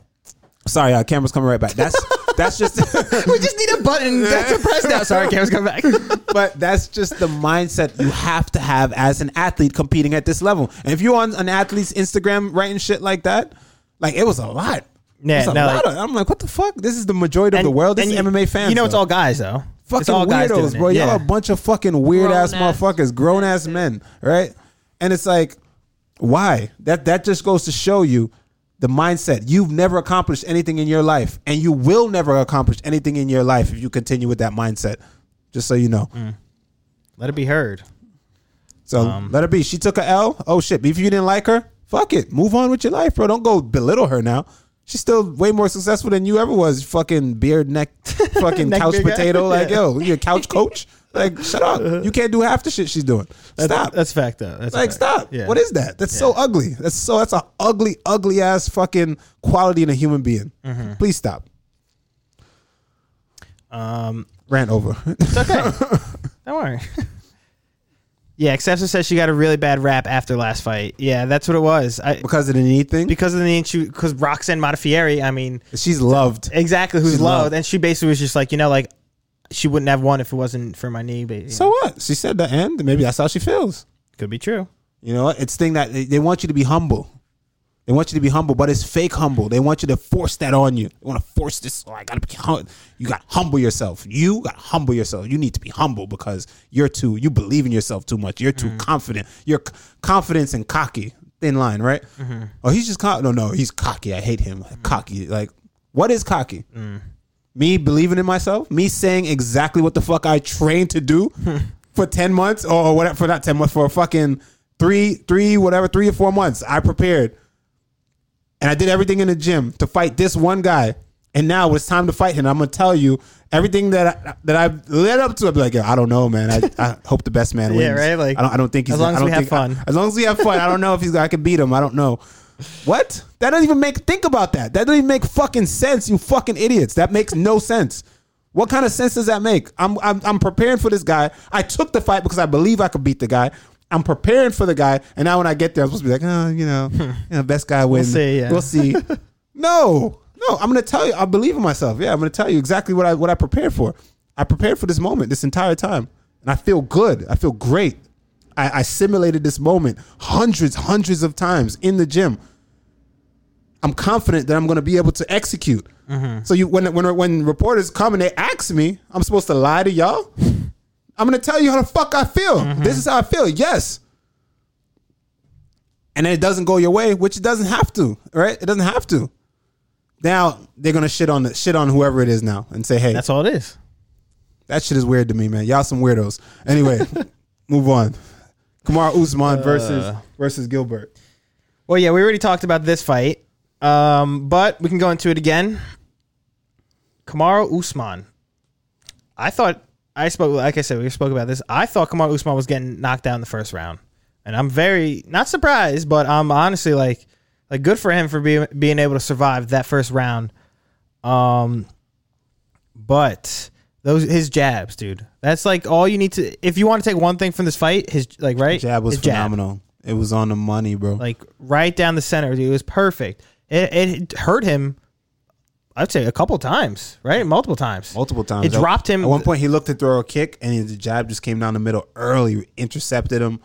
Sorry, uh, camera's coming right back. That's *laughs* that's just. *laughs* we just need a button that's a press now. Sorry, camera's coming back. *laughs* but that's just the mindset you have to have as an athlete competing at this level. And if you're on an athlete's Instagram writing shit like that, like it was a lot. Yeah, a no, lot like- of, I'm like, what the fuck? This is the majority of the world. This is you- MMA fans. You know, it's all guys though. Fucking all weirdos, doing bro. It. Y'all a bunch of fucking weird ass Grown-ass motherfuckers, grown ass men, right? And it's like, why? That that just goes to show you the mindset. You've never accomplished anything in your life, and you will never accomplish anything in your life if you continue with that mindset. Just so you know. Let it be heard. So Um, let it be. She took a L. Oh shit! If you didn't like her, fuck it. Move on with your life, bro. Don't go belittle her now. She's still way more successful than you ever was. Fucking beard neck, *laughs* fucking Neck couch potato. Like Yeah. yo, you're a couch *laughs* coach? Like shut up. You can't do half the shit she's doing. That's, Stop. That's fact though. That's like fact. stop. Yeah. What is that? That's so ugly. That's so. That's a ugly, ugly ass fucking quality in a human being. Mm-hmm. Please stop. Um, Rant over. it's okay. *laughs* Don't worry. Yeah, Exception says she got a really bad rap after last fight. Yeah, that's what it was. I, because of the knee thing. because of the name, because Roxanne Modafferi. I mean, She's loved. exactly who's loved, loved. and she basically was just like, you know, like she wouldn't have won if it wasn't for my knee. But So know, what? She said the end. Maybe that's how she feels. could be true. You know what? It's thing that they, they want you to be humble. They want you to be humble, but it's fake humble. They want you to force that on you. They want to force this. Oh, I gotta be. Hum-. You got humble yourself. You got humble yourself. You need to be humble because you're too. You believe in yourself too much. You're too mm-hmm. confident. Your c- confidence and cocky. Thin line, right? Mm-hmm. Oh, he's just cocky. No, no, he's cocky. I hate him. Mm-hmm. Cocky. Like, what is cocky? Mm. Me believing in myself. Me saying exactly what the fuck I trained to do *laughs* for ten months or whatever. For not ten months. For fucking three, three, whatever, three or four months. I prepared, and I did everything in the gym to fight this one guy. And now it's time to fight him. I'm gonna tell you everything that I, that I've led up to. I'll be like, I don't know, man. I, I *laughs* hope the best man wins. Yeah, right? Like, I don't, I don't think he's as long I as we have fun. as long as we have fun, I don't know if he's I can beat him. I don't know. What? That doesn't even make think about that. That doesn't even make fucking sense. You fucking idiots. That makes no sense. What kind of sense does that make? I'm I'm I'm preparing for this guy. I took the fight because I believe I could beat the guy. I'm preparing for the guy, and now when I get there, I'm supposed to be like, oh, you know, hmm. you know best guy wins. We'll see, yeah. We'll see. *laughs* no, no. I'm gonna tell you. I believe in myself. Yeah, I'm gonna tell you exactly what I what I prepared for. I prepared for this moment this entire time, and I feel good. I feel great. I, I simulated this moment hundreds, hundreds of times in the gym. I'm confident that I'm going to be able to execute. Mm-hmm. So you, when when when reporters come and they ask me, I'm supposed to lie to y'all. I'm going to tell you how the fuck I feel. This is how I feel. Yes. And then it doesn't go your way, which it doesn't have to, right? It doesn't have to. Now they're gonna shit on the shit on whoever it is now and say, "Hey, That's all it is. that shit is weird to me, man. Y'all some weirdos." Anyway, *laughs* move on. Kamaru Usman versus versus Gilbert. Well, yeah, we already talked about this fight, um, but we can go into it again. Kamaru Usman. I thought I spoke, like I said, we spoke about this. I thought Kamaru Usman was getting knocked down in the first round, and I'm very not surprised, but I'm honestly like, like good for him for being being able to survive that first round. Um, but those his jabs, dude. That's like all you need to. If you want to take one thing from this fight, his like right Jab was his jab. phenomenal. It was on the money, bro. like right down the center. Dude, it was perfect. It, it hurt him. I'd say a couple times, right? Multiple times. Multiple times. It dropped him. At one point, he looked to throw a kick, and the jab just came down the middle early, intercepted him.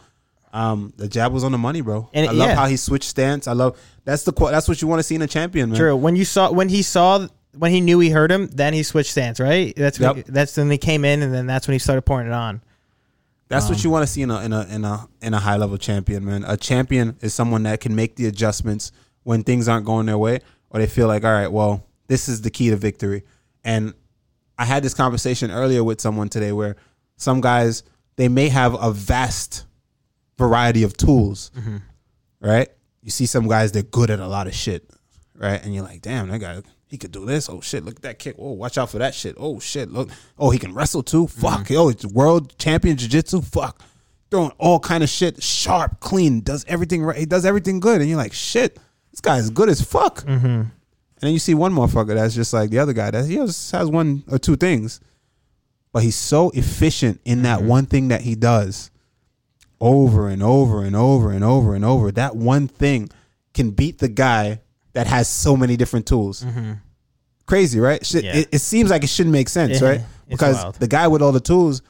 Um, the jab was on the money, bro. And I it- love yeah. how he switched stance. I love that's the that's what you want to see in a champion, man. True. When you saw when he saw when he knew he hurt him, then he switched stance, right? That's when Yep. that's when he came in, and then that's when he started pouring it on. That's Um, what you want to see in a in a in a in a high level champion, man. A champion is someone that can make the adjustments when things aren't going their way, or they feel like, all right, well, this is the key to victory. And I had this conversation earlier with someone today where some guys they may have a vast variety of tools, right? You see some guys they're good at a lot of shit, right? And you're like, damn, that guy he could do this. Oh shit, look at that kick. Oh, watch out for that shit. Oh shit, look. Oh, he can wrestle too. Fuck. Oh, it's world champion jiu-jitsu. Fuck. throwing all kind of shit, sharp, clean, does everything right. He does everything good, and you're like, shit, this guy is good as fuck. Mm-hmm. And then you see one motherfucker that's just like the other guy that he just has one or two things, but he's so efficient in that one thing that he does over and over and over and over and over. That one thing can beat the guy that has so many different tools. Crazy, right? Shit, Yeah. it, it seems like it shouldn't make sense, right? Because wild. the guy with all the tools,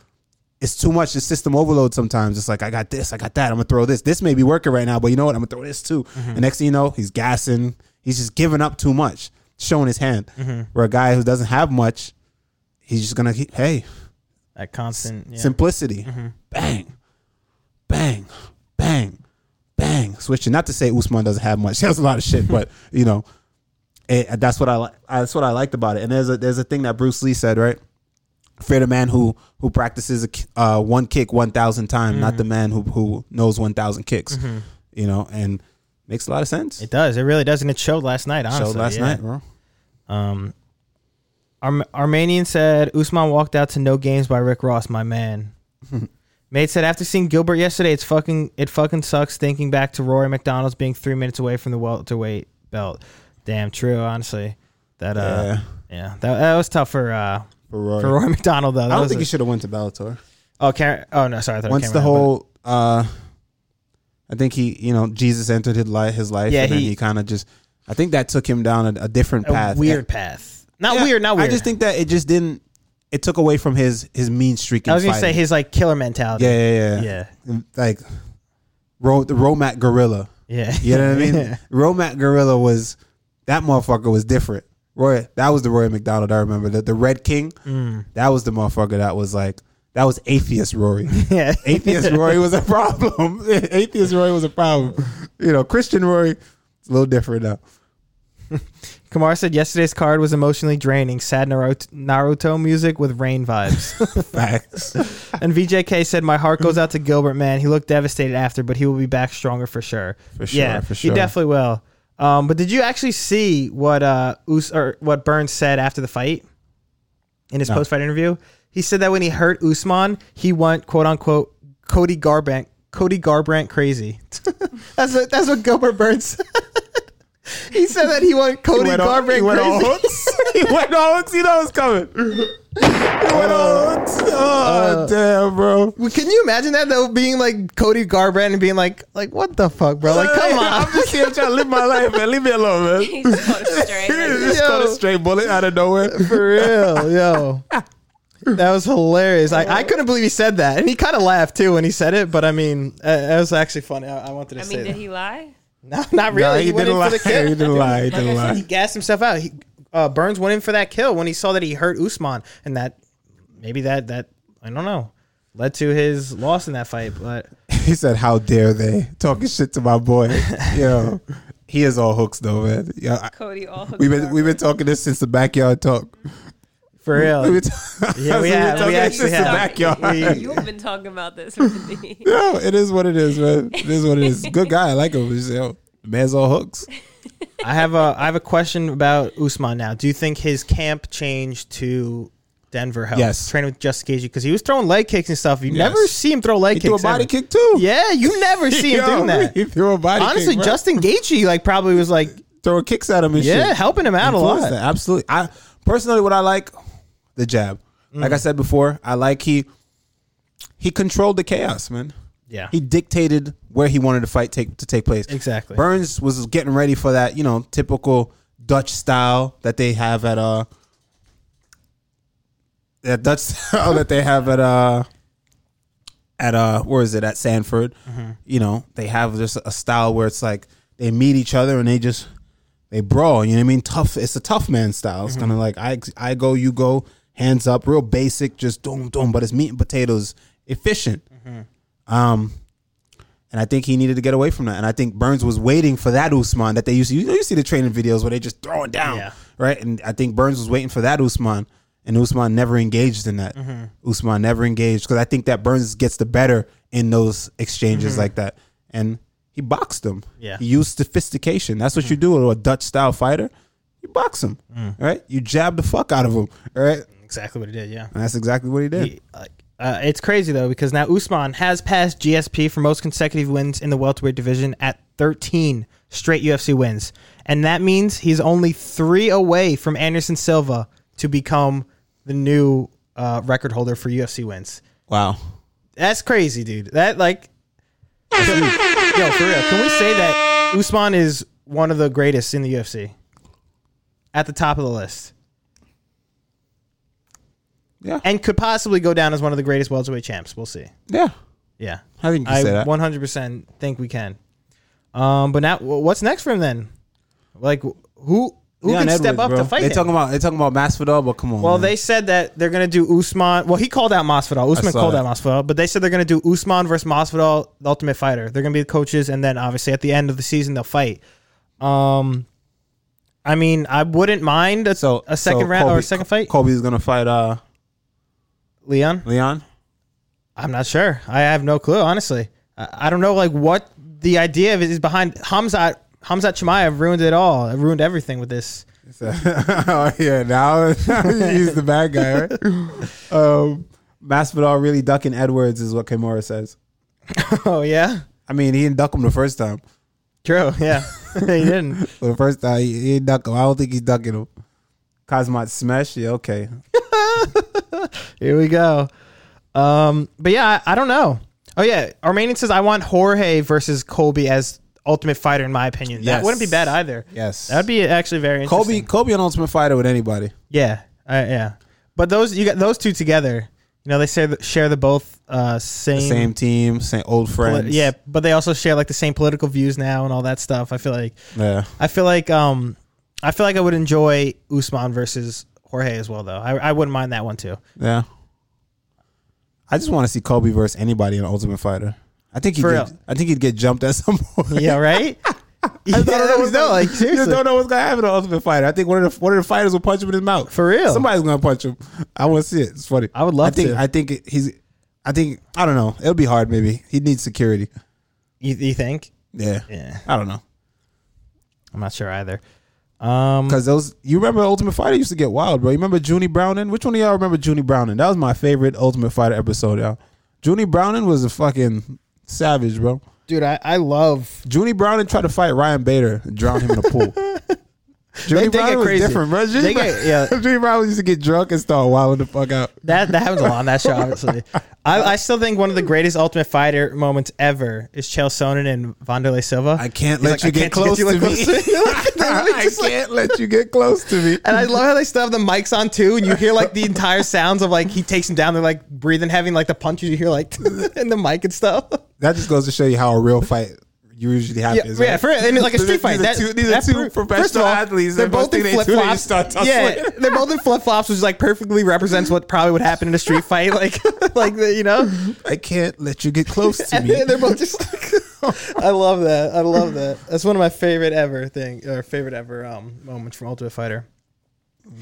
it's too much. The system overload sometimes. It's like I got this, I got that. I'm gonna throw this. This may be working right now, but you know what? I'm gonna throw this too. Mm-hmm. And next thing you know, he's gassing. He's just giving up too much, showing his hand. Mm-hmm. Where a guy who doesn't have much, he's just gonna keep, hey, That constant. Yeah. simplicity, bang, bang, bang, bang, switching. Not to say Usman doesn't have much; *laughs* he has a lot of shit, but you know, it, that's what I like. That's what I liked about it. And there's a there's a thing that Bruce Lee said, right? Fear the man who who practices a, uh, one kick one thousand times, not the man who who knows one thousand kicks. You know, and makes a lot of sense. It does. It really does, and it showed last night. Honestly, Showed last yeah. night, bro. Um, Arm- Armenian said Usman walked out to no games by Rick Ross, my man. *laughs* Mate said after seeing Gilbert yesterday, it's fucking it fucking sucks thinking back to Rory MacDonald's being three minutes away from the welterweight belt. Damn true, honestly. That uh, Yeah. yeah, that, that was tough for uh For Rory. for Rory *laughs* McDonald though. I don't think a- he should have went to Bellator. oh, Karen, oh no, sorry. I thought Once came the whole, uh, I think he, you know, Jesus entered his life, his life, Yeah, and then he- he kind of just, I think that took him down a, a different but path. a weird path. Not Yeah, weird, not weird. I just think that it just didn't. It took away from his his mean streak. I was gonna say his like killer mentality. yeah, yeah, yeah, yeah, Like, Ro, the Romac Gorilla. yeah. You know what I mean? *laughs* Yeah. Romac Gorilla was that motherfucker was different. Roy, that was the Roy MacDonald I remember. The, the Red King, Mm. that was the motherfucker that was like that was atheist Rory. *laughs* yeah. Atheist Rory was a problem. *laughs* Atheist Rory was a problem. You know, Christian Rory, it's a little different now. *laughs* Kamar said yesterday's card was emotionally draining. Sad Naruto, Naruto music with rain vibes. Facts. and VJK said, "My heart goes out to Gilbert. Man, he looked devastated after, but he will be back stronger for sure. For sure, yeah, for sure. he definitely will." Um, but did you actually see what uh Us- or what Burns said after the fight in his No. post fight interview? He said that when he hurt Usman, he went quote unquote Cody Garbrandt Cody Garbrandt crazy. *laughs* that's what that's what Gilbert Burns said. *laughs* he said that he went Cody went all- Garbrandt he went all crazy. hooks. *laughs* he went all hooks. You know it's coming. He went all hooks. Oh uh, damn, bro. Can you imagine that though, being like Cody Garbrandt and being like, like what the fuck, bro? Like, come on. I'm just here trying to live my life, man. Leave me alone, man. He's so straight. just Yo. a straight bullet out of nowhere. For real, yo. *laughs* That was hilarious. I, I couldn't believe he said that, and he kind of laughed too when he said it. But I mean, uh, it was actually funny. I, I wanted to say I say mean, did that. he lie? *laughs* No, not really. No, he went didn't in lie. for the kill. He didn't lie. He didn't I said, lie. he gassed himself out. He, uh, Burns went in for that kill when he saw that he hurt Usman, and that maybe that that I don't know led to his loss in that fight. But *laughs* He said, "How dare they talking shit to my boy?" Yo, he is all hooks though, man. Yeah, I- Cody all we've been we've been talking this since the backyard talk. For real, We've been ta- *laughs* Yeah, we We've we actually have. backyard. We- *laughs* You've been talking about this with *laughs* me. No, it is what it is, man. It is what it is. Good guy, I like him. He's, yo, the man's all hooks. I have a I have a question about Usman now. Do you think his camp change to Denver helped? Yes. training with Justin Gaethje because he was throwing leg kicks and stuff. You Yes. never see him throw leg He kicks. threw a body ever. kick too. Yeah, you never see him Yo, doing that. He threw a body Honestly, kick. bro. Justin Gaethje like probably was like throwing kicks at him and yeah, shit. helping him out a lot. that. Absolutely. I personally, what I like, the jab. Like I Mm. said before, I like he he controlled the chaos, man. Yeah, He dictated where he wanted the fight take to take place. exactly. Burns was getting ready for that, you know, typical Dutch style that they have at uh that Dutch *laughs* style that they have at uh at uh where is it at Sanford? Mm-hmm. You know, they have just a style where it's like they meet each other and they just they brawl. You know what I mean? Tough. It's a tough man style. It's Mm-hmm. kind of like I I go, you go, hands up, real basic, just boom, boom. But it's meat and potatoes, efficient. Mm-hmm. Um, and I think he needed to get away from that. And I think Burns was waiting for that Usman that they used to. You know, you see the training videos where they just throw it down, Yeah. right? And I think Burns was waiting for that Usman, and Usman never engaged in that. Mm-hmm. Usman never engaged because I think that Burns gets the better in those exchanges like that. And he boxed him. Mm-hmm. Yeah. he used sophistication. That's what you do to a Dutch style fighter. You box him, Mm. right? You jab the fuck out of him, right? Exactly what he did. Yeah, And that's exactly what he did. he, like Uh, it's crazy though because now Usman has passed GSP for most consecutive wins in the welterweight division at 13 straight UFC wins, and that means he's only three away from Anderson Silva to become the new uh, record holder for UFC wins. Wow. That's crazy, dude. That like, yo, for real. Can we say that Usman is one of the greatest in the UFC? At the top of the list, Yeah. and could possibly go down as one of the greatest welterweight champs. We'll see. Yeah. Yeah, I think you I say that. 100% think we can. Um, but now, what's next for him then? Like, who who Leon can step Edwards, up bro. to fight They him? talking about they talking about Masvidal, but come on. Well, man. they said that they're going to do Usman. Well, he called out Masvidal. Usman called that. out Masvidal, but they said they're going to do Usman versus Masvidal, the Ultimate Fighter. They're going to be the coaches, and then obviously at the end of the season they'll fight. Um, I mean, I wouldn't mind a, so a second so round or a second fight. Colby's gonna fight uh Leon, Leon. I'm not sure. I have no clue, honestly. I, I don't know like what the idea of it is behind Khamzat. Khamzat Chimaev ruined it all. It ruined everything with this. *laughs* oh yeah, now *laughs* he's the bad guy, right? *laughs* um, Masvidal really ducking Edwards is what Kimura says. oh yeah, I mean, he didn't duck him the first time. true. Yeah, he didn't. The first time he, he didn't duck him. I don't think he's ducking him. Kazmat smash. Yeah, okay. *laughs* Here we go. Um, but yeah, I, I don't know. Oh yeah, Armenian says I want Jorge versus Colby as Ultimate Fighter. In my opinion, that Yes. wouldn't be bad either. Yes. That'd be actually very interesting. Colby. Colby an Ultimate Fighter with anybody. yeah, uh, yeah. But those you got those two together. You know, they share the, share the both uh, same, Same team, same old poli- friends. yeah, but they also share like the same political views now and all that stuff. I feel like yeah. I feel like um I feel like I would enjoy Usman versus Jorge as well though. I, I wouldn't mind that one too. Yeah. I just want to see Colby versus anybody in Ultimate Fighter. I think he'd For real. I think he'd get jumped at some *laughs* point. Yeah, right. yeah, *laughs* I don't know what's no, like You seriously. don't know what's gonna happen in Ultimate Fighter. I think one of the one of the fighters will punch him in his mouth. For real. Somebody's gonna punch him. I want to see it. It's funny. I would love I think, to. I think it- he's. I think I don't know. It'll be hard. Maybe he needs security. You, you think? Yeah. Yeah, I don't know. I'm not sure either. Um, Because those, you remember Ultimate Fighter used to get wild, bro. You remember Junie Browning? Which one of y'all remember Junie Browning? That was my favorite Ultimate Fighter episode, y'all. Junie Browning was a fucking savage, bro. dude, I, I love. Junie Browning tried to fight Ryan Bader and drown him in a pool. *laughs* Junie they get Browning was crazy. different, bro. Junie They get- yeah. *laughs* Junie Browning used to get drunk and start wilding the fuck out. That that happens a lot on that show, *laughs* obviously. I, I still think one of the greatest Ultimate Fighter moments ever is Chael Sonnen and Wanderlei Silva. I can't He's let like, you I get can't close you to get me. close to me. *laughs* I can't let you get close to me. And I love how they still have the mics on too, and you hear like the entire sounds of like he takes him down. They're like breathing heavy, and, like the punches you hear like *laughs* in the mic and stuff. That just goes to show you how a real fight usually Yeah, happens. yeah, right? for and like a street fight. These are two, these are two pro- professional all, athletes. They're both in flip flops. Yeah, they're both in flip flops, which like perfectly represents what probably would happen in a street fight. Like, *laughs* like the, you know, I can't let you get close to me. *laughs* they're both just. Like, *laughs* I love that. I love that. That's one of my favorite ever thing or favorite ever um moments from Ultimate Fighter.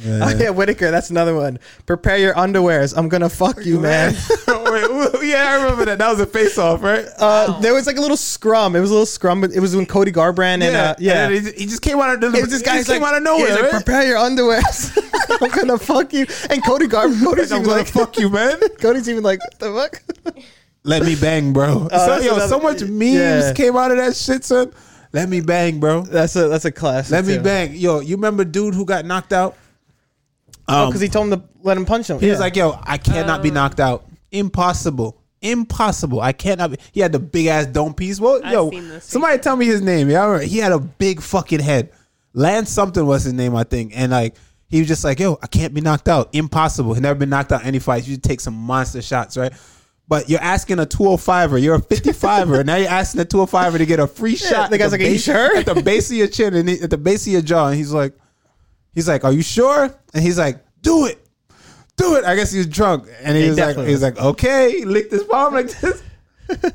Oh yeah, Whitaker. That's another one. Prepare your underwears. I'm gonna fuck you, man. *laughs* Wait, yeah, I remember that. That was a face off, right? Uh, there was like a little scrum. It was a little scrum. But it was when Cody Garbrandt and uh, yeah. And he, he just came out of the, It was this he guy just like, came out of he's nowhere. like, right? prepare your underwears. *laughs* I'm gonna fuck you. And Cody Gar *laughs* Cody's I'm even gonna like, fuck you, man. Cody's even like, what the fuck? Let me bang, bro. so, Oh, yo, another- so much memes Yeah. came out of that shit, son. Let me bang, bro. That's a that's a classic. Let me bang. Yo, you remember dude who got knocked out? Um, because he told him to let him punch him. He was like, "Yo, I cannot Oh. be knocked out. Impossible. Impossible. I cannot be." He had the big ass dome piece. Well, I've yo, seen this somebody tell me his name. Yeah, I remember. he had a big fucking head. Lance something was his name, I think, and like he was just like, "Yo, I can't be knocked out. Impossible. He never been knocked out in any fights. You take some monster shots, right?" But you're asking a 205er, you're a 55er, now you're asking a 205er to get a free shot. the at guy's like, "Are you base- sure?" At the base of your chin and he- at the base of your jaw, and he's like, he's like, "Are you sure?" And he's like, "Do it." do it. I guess he was drunk, and he He was like, definitely he was like, okay, he licked his palm like this. *laughs*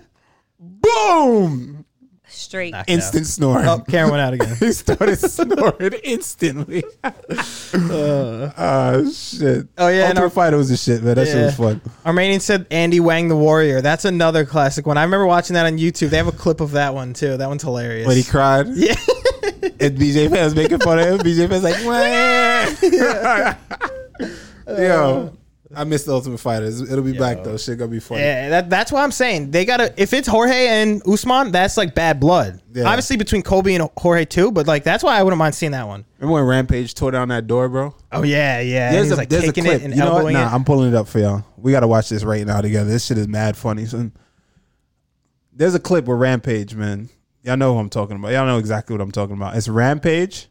Boom! Straight. Knocked Instant snoring. out. Oh, Karen went out again. *laughs* he started snoring instantly. *laughs* Ah, shit. Oh, yeah, and Ultimate our- Fighter was the shit, man. That shit was fun. Armenian said Andy Wang the Warrior. That's another classic one. I remember watching that on YouTube. They have a clip of that one too. That one's hilarious. But he cried, yeah. *laughs* and BJ Penn was making fun of him. BJ Penn's like, Wah. *laughs* yo, uh, I missed the Ultimate Fighters. It'll be back though. Shit gonna be funny. Yeah, that, that's what I'm saying. They gotta if it's Jorge and Usman, that's like bad blood. Yeah. Obviously between Colby and Jorge too, but like that's why I wouldn't mind seeing that one. Remember when Rampage tore down that door, bro? Oh yeah, yeah. And There's he's a like there's a kicking clip. it and you know what? elbowing Nah, it. I'm pulling it up for y'all. We gotta watch this right now together. This shit is mad funny. Son. There's a clip with Rampage, man. Y'all know who I'm talking about. Y'all know exactly what I'm talking about. It's Rampage,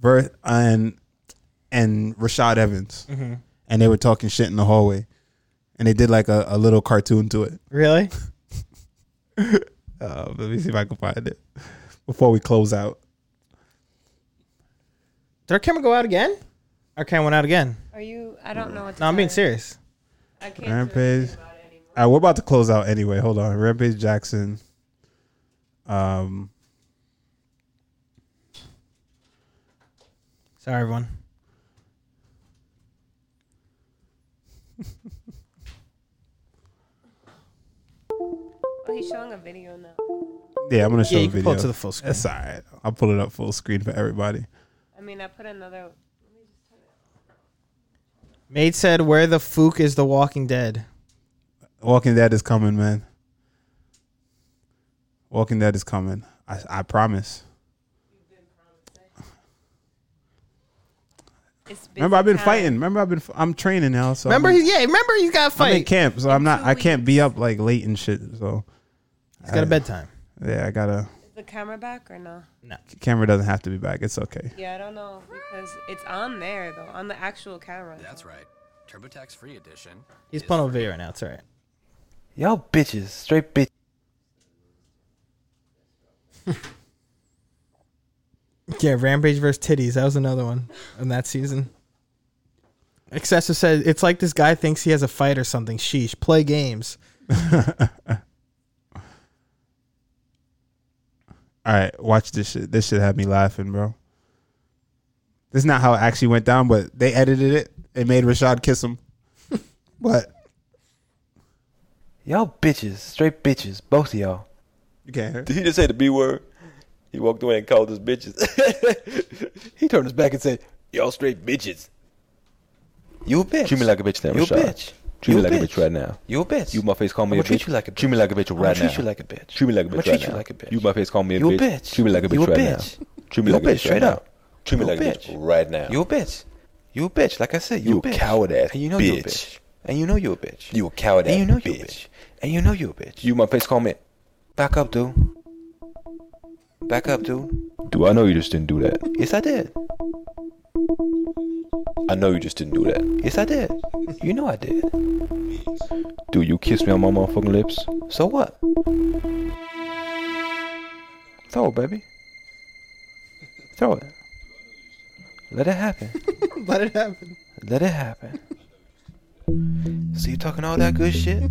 Ver and and Rashad Evans, Mm-hmm. and they were talking shit in the hallway, and they did like a, a little cartoon to it. Really? *laughs* Uh, let me see if I can find it before we close out. Did our camera go out again? Our camera went out again. Are you? I don't know what. To No, I'm being tell serious. I can't Rampage. anything about it anymore. All right, we're about to close out anyway. Hold on. Rampage Jackson. Um, Sorry, everyone. Oh, he's showing a video now. yeah, I'm gonna show Yeah, you a can video. pull it to the full screen. That's all right. I'll pull it up full screen for everybody. I mean, I put another. Maid said, "Where the fook is the Walking Dead?" Walking Dead is coming, man. Walking Dead is coming. I, I promise. Remember, I've been time. fighting. Remember, I've been. I'm training now. So Remember, I'm he, yeah, remember you got to I'm in fight. camp, so I'm not. I can't be up like late and shit. So He's got a bedtime. yeah, I gotta. Is the camera back or no? No, camera doesn't have to be back. It's okay. Yeah, I don't know because it's on there though, on the actual camera. That's right. TurboTax Free Edition. He's is pulling over free. video right now. It's all right. Y'all bitches, straight bitch. *laughs* Yeah, Rampage versus Titties. That was another one in that season. Excessive said it's like this guy thinks he has a fight or something. Sheesh. Play games. *laughs* All right, watch this shit. This shit had me laughing, bro. This is not how it actually went down, but they edited it. They made Rashad kiss him. *laughs* but Y'all bitches, straight bitches, both of y'all. You can't hear. Did he just say the B word? He walked away and called us bitches. he turned his back and said, Y'all straight bitches. You a bitch. Treat me like a bitch now, You a Rashad. bitch. Treat You me a like a bitch. bitch right now. You a bitch. You my face call me I'ma a bitch. treat you like a bitch. Treat me like a bitch I'ma right treat now. you like a bitch. Treat me like a I'ma bitch treat right you now. like a bitch. You my face call me a You a bitch. bitch. Treat me like a You bitch a right bitch. now. Treat me You a like a bitch, bitch straight right now. up. Treat me You a like a bitch bitch. right now. You a bitch. You a bitch. Like I said, you, You a a bitch. coward ass And you know you a bitch. bitch. And you know you a bitch. You a coward and you know you a bitch. bitch. And you know you a bitch. You my face call me. Back up, dude. Back up, dude. Do I know you just didn't do that? Yes, I did. I know you just didn't do that. Yes, I did. You know I did. Do you kiss me on my motherfucking lips? So what? Throw it, baby. Throw it. Let it happen. Let it happen. Let it happen. So you talking all that good shit?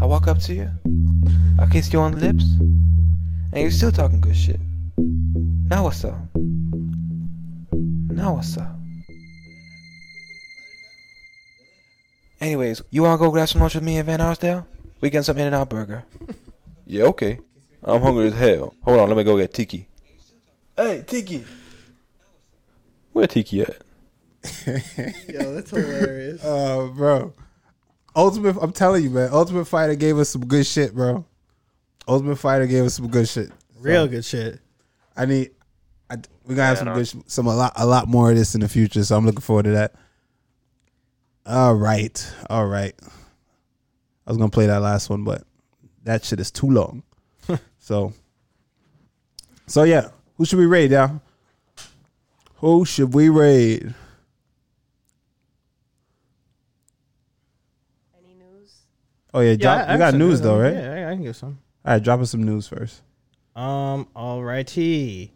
I walk up to you. I kiss you on the lips. And you're still talking good shit. Now what's up? Now what's up? Anyways, you wanna go grab some lunch with me and Van Arsdale? We getting some In-N-Out Burger. *laughs* Yeah, okay. I'm hungry as hell. Hold on, let me go get Tiki. Hey, Tiki. Where Tiki at? *laughs* Yo, that's hilarious. Oh, bro. Ultimate, I'm telling you, man. Ultimate Fighter gave us some good shit, bro. Ultimate Fighter gave us some good shit. Real good shit. I need. I, we gotta have some good, sh- some a lot, a lot more of this in the future. So I'm looking forward to that. All right, all right. I was gonna play that last one, but that shit is too long. *laughs* so, so yeah. Who should we raid, y'all? Who should we raid? Any news? Oh yeah, drop, I- I you got news though, right? Yeah, I can give some. All right, drop us some news first. Um, alrighty.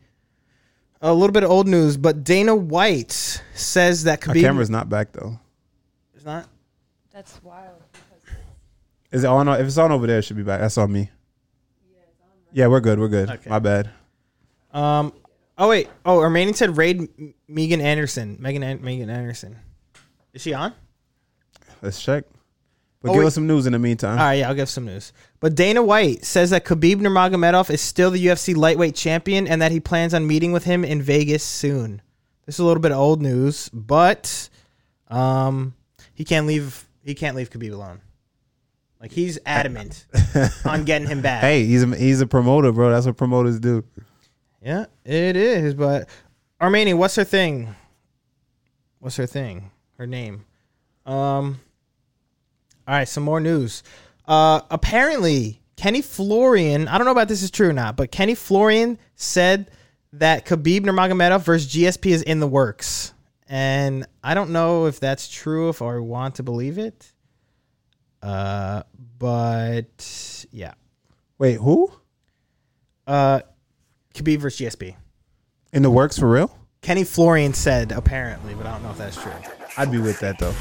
A little bit of old news, but Dana White says that Our Khabib camera's not back though. is not. That's wild. Is it on? If it's on over there, it should be back. That's on me. Yeah, we're good. We're good. Okay. My bad. Um. Oh wait. Oh, remaining said raid Megan Anderson. Megan An- Megan Anderson. Is she on? Let's check. But Oh, give wait. us some news in the meantime. All right, yeah, I'll give some news. But Dana White says that Khabib Nurmagomedov is still the UFC lightweight champion and that he plans on meeting with him in Vegas soon. This is a little bit of old news, but um, he can't leave. He can't leave Khabib alone. Like he's adamant *laughs* on getting him back. Hey, he's a, he's a promoter, bro. That's what promoters do. Yeah, it is. But Armenia, what's her thing? What's her thing? Her name. Um. All right, some more news. Uh, apparently, Kenny Florian. I don't know about this is true or not, but Kenny Florian said that Khabib Nurmagomedov versus GSP is in the works, and I don't know if that's true. If I want to believe it. Uh, but yeah. Wait, who Uh, Khabib versus GSP. in the works for real? Kenny Florian said apparently, but I don't know if that's true. I'd be with that though.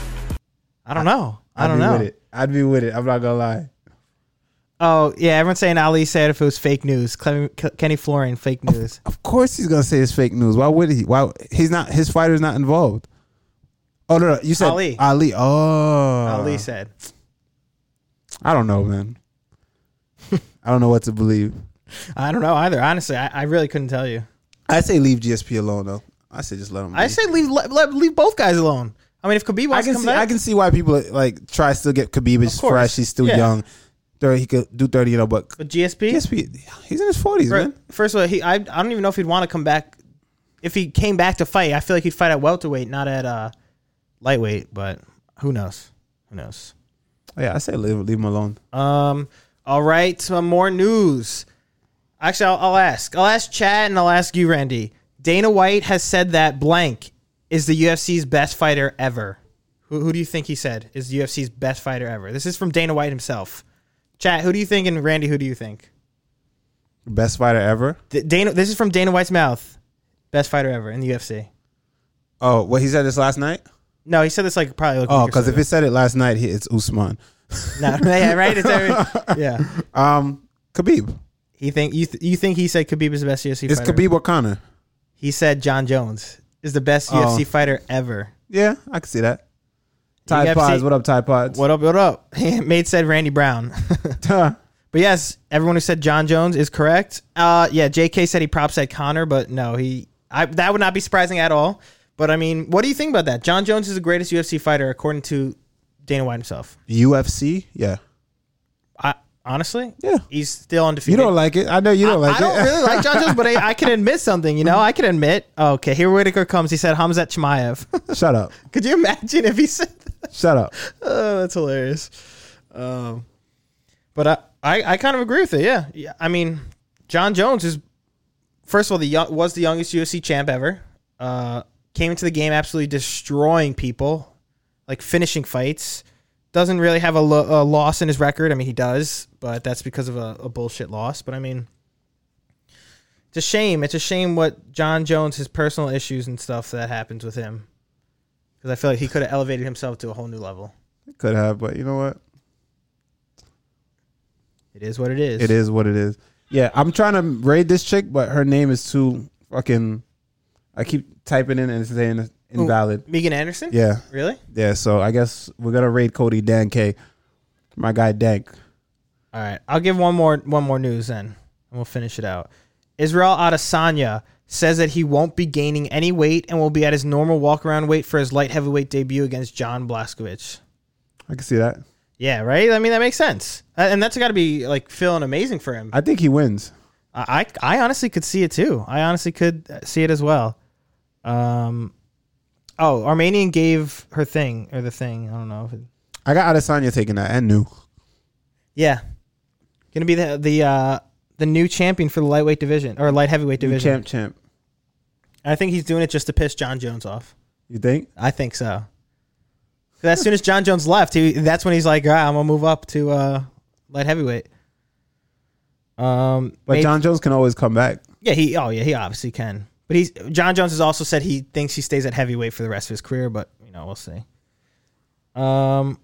I don't know. I I'd don't be know. With it. I'd be with it. I'm not gonna lie. Oh yeah, everyone's saying Ali said if it was fake news. Cle- Kenny Florian, fake news. Of course he's gonna say it's fake news. Why would he? Why he's not? His fighter's not involved. Oh no, no you said Ali. Ali. Oh, Ali said. I don't know, man. *laughs* I don't know what to believe. I don't know either. Honestly, I, I really couldn't tell you. I say leave GSP alone though. I say just let him. I say leave let- leave both guys alone. I mean, if Khabib I wants to can come see. back, I can see why people like try to still get Khabib. Of course. fresh. He's still Yeah. young. Thirty, he could do thirty, you know. But but GSP, GSP, he's in his forties, fir- man. first of all, he I, I don't even know if he'd want to come back. If he came back to fight, I feel like he'd fight at welterweight, not at uh lightweight. But who knows? Who knows? Yeah, I say leave leave him alone. Um. All right. Some more news. Actually, I'll, I'll ask. I'll ask Chad and I'll ask you, Randy. Dana White has said that blank is the UFC's best fighter ever. Who, who do you think he said is the UFC's best fighter ever? This is from Dana White himself. Chat. Who do you think? And Randy, who do you think? Best fighter ever. D- Dana. This is from Dana White's mouth. Best fighter ever in the UFC. Oh, what he said this last night. No, he said this like probably. Like Oh, because so if he said it last night, he, it's Usman. *laughs* no, yeah, right. It's every, *laughs* yeah. Um, Khabib. He think you th- you think he said Khabib is the best UFC It's fighter? Khabib or Conor. He said Jon Jones is the best Oh. UFC fighter ever. Yeah, I can see that. Tide UFC Pods, what up, Tide Pods? What up? What up? *laughs* Mate said Randy Brown. *laughs* but yes, everyone who said Jon Jones is correct. Uh, yeah, J.K. said he props at Conor, but no, he. I that would not be surprising at all. But I mean, what do you think about that? Jon Jones is the greatest UFC fighter according to Dana White himself. UFC, yeah, I honestly, yeah. he's still undefeated. You don't like it. I know you don't I, like I don't it. really like Jon Jones, but I, I can admit something. You know, I can admit. Okay, here Whitaker comes. He said Khamzat Chimaev. *laughs* Shut up. Could you imagine if he said? That? Shut up. *laughs* Oh, that's hilarious. Um, but I, I, I kind of agree with it. Yeah, yeah. I mean, Jon Jones is first of all the young, was the youngest UFC champ ever. Uh, came into the game absolutely destroying people, like finishing fights. Doesn't really have a, lo- a loss in his record. I mean, he does, but that's because of a, a bullshit loss. But I mean, it's a shame. It's a shame what Jon Jones, his personal issues and stuff that happens with him. Because I feel like he could have elevated himself to a whole new level. Could have, but you know what? It is what it is. It is what it is. Yeah, I'm trying to raid this chick, but her name is too fucking. I keep typing in and saying invalid. Megan Anderson? Yeah, Really? yeah. So I guess we're gonna raid Cody Dan K. My guy Dank. All right. I'll give one more one more news then, and we'll finish it out. Israel Adesanya says that he won't be gaining any weight and will be at his normal walk around weight for his light heavyweight debut against Jan Blachowicz. I can see that. Yeah, right. I mean that makes sense, and that's got to be like feeling amazing for him. I think he wins. I, I I honestly could see it too. I honestly could see it as well. Um, oh, Armenian gave her thing or the thing. I don't know if it, I got Adesanya taking that and new. Yeah, gonna be the the uh, the new champion for the lightweight division or light heavyweight division. Champ, champ. I think he's doing it just to piss Jon Jones off. You think? I think so. 'Cause as soon as Jon Jones left, he that's when he's like, "All right, I'm gonna move up to uh, light heavyweight." Um, But maybe- Jon Jones can always come back. yeah, he oh yeah, he obviously can. But he's Jon Jones has also said he thinks he stays at heavyweight for the rest of his career. But you know, we'll see. Um,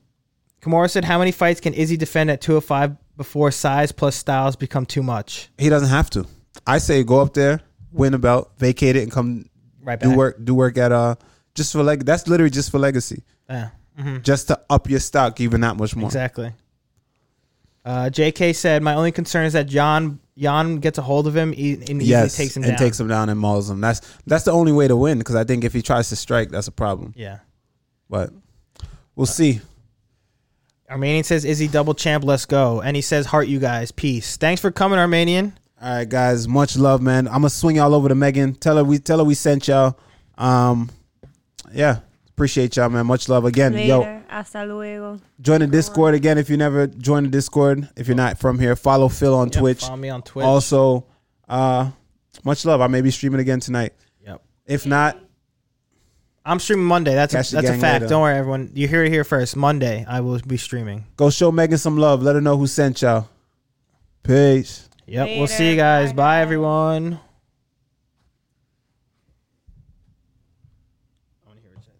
Kimura said, "How many fights can Izzy defend at 205 before size plus styles become too much?" He doesn't have to. I say go up there, win a belt, vacate it, and come Right back. do work. Do work at uh just for leg. That's literally just for legacy, Yeah. hmm just to up your stock even that much more. Exactly. Uh, J.K. said, "My only concern is that John Jan gets a hold of him e- and Yes, takes him down. and down." takes him down and mauls him. That's that's the only way to win because I think if he tries to strike, that's a problem. yeah. But we'll see. Armenian says, "Is he double champ, let's go." And he says, "Heart you guys, peace." Thanks for coming, Armenian. All right, guys. Much love, man. I'm gonna swing y'all over to Megan. Tell her we tell her we sent y'all. Um, yeah, appreciate y'all, man. Much love again. Yo, Later. Hasta luego. join the Discord again if you never joined the Discord. If you're not from here, follow Phil on Yep, Twitch. Follow me on Twitch. Also, uh, much love. I may be streaming again tonight. Yep. If not, I'm streaming Monday. That's Catch a, that's a fact. later. Don't worry, everyone. You hear it here first. Monday, I will be streaming. go show Megan some love. Let her know who sent y'all. Peace. Yep. we'll see you guys. Bye, Bye guys. everyone.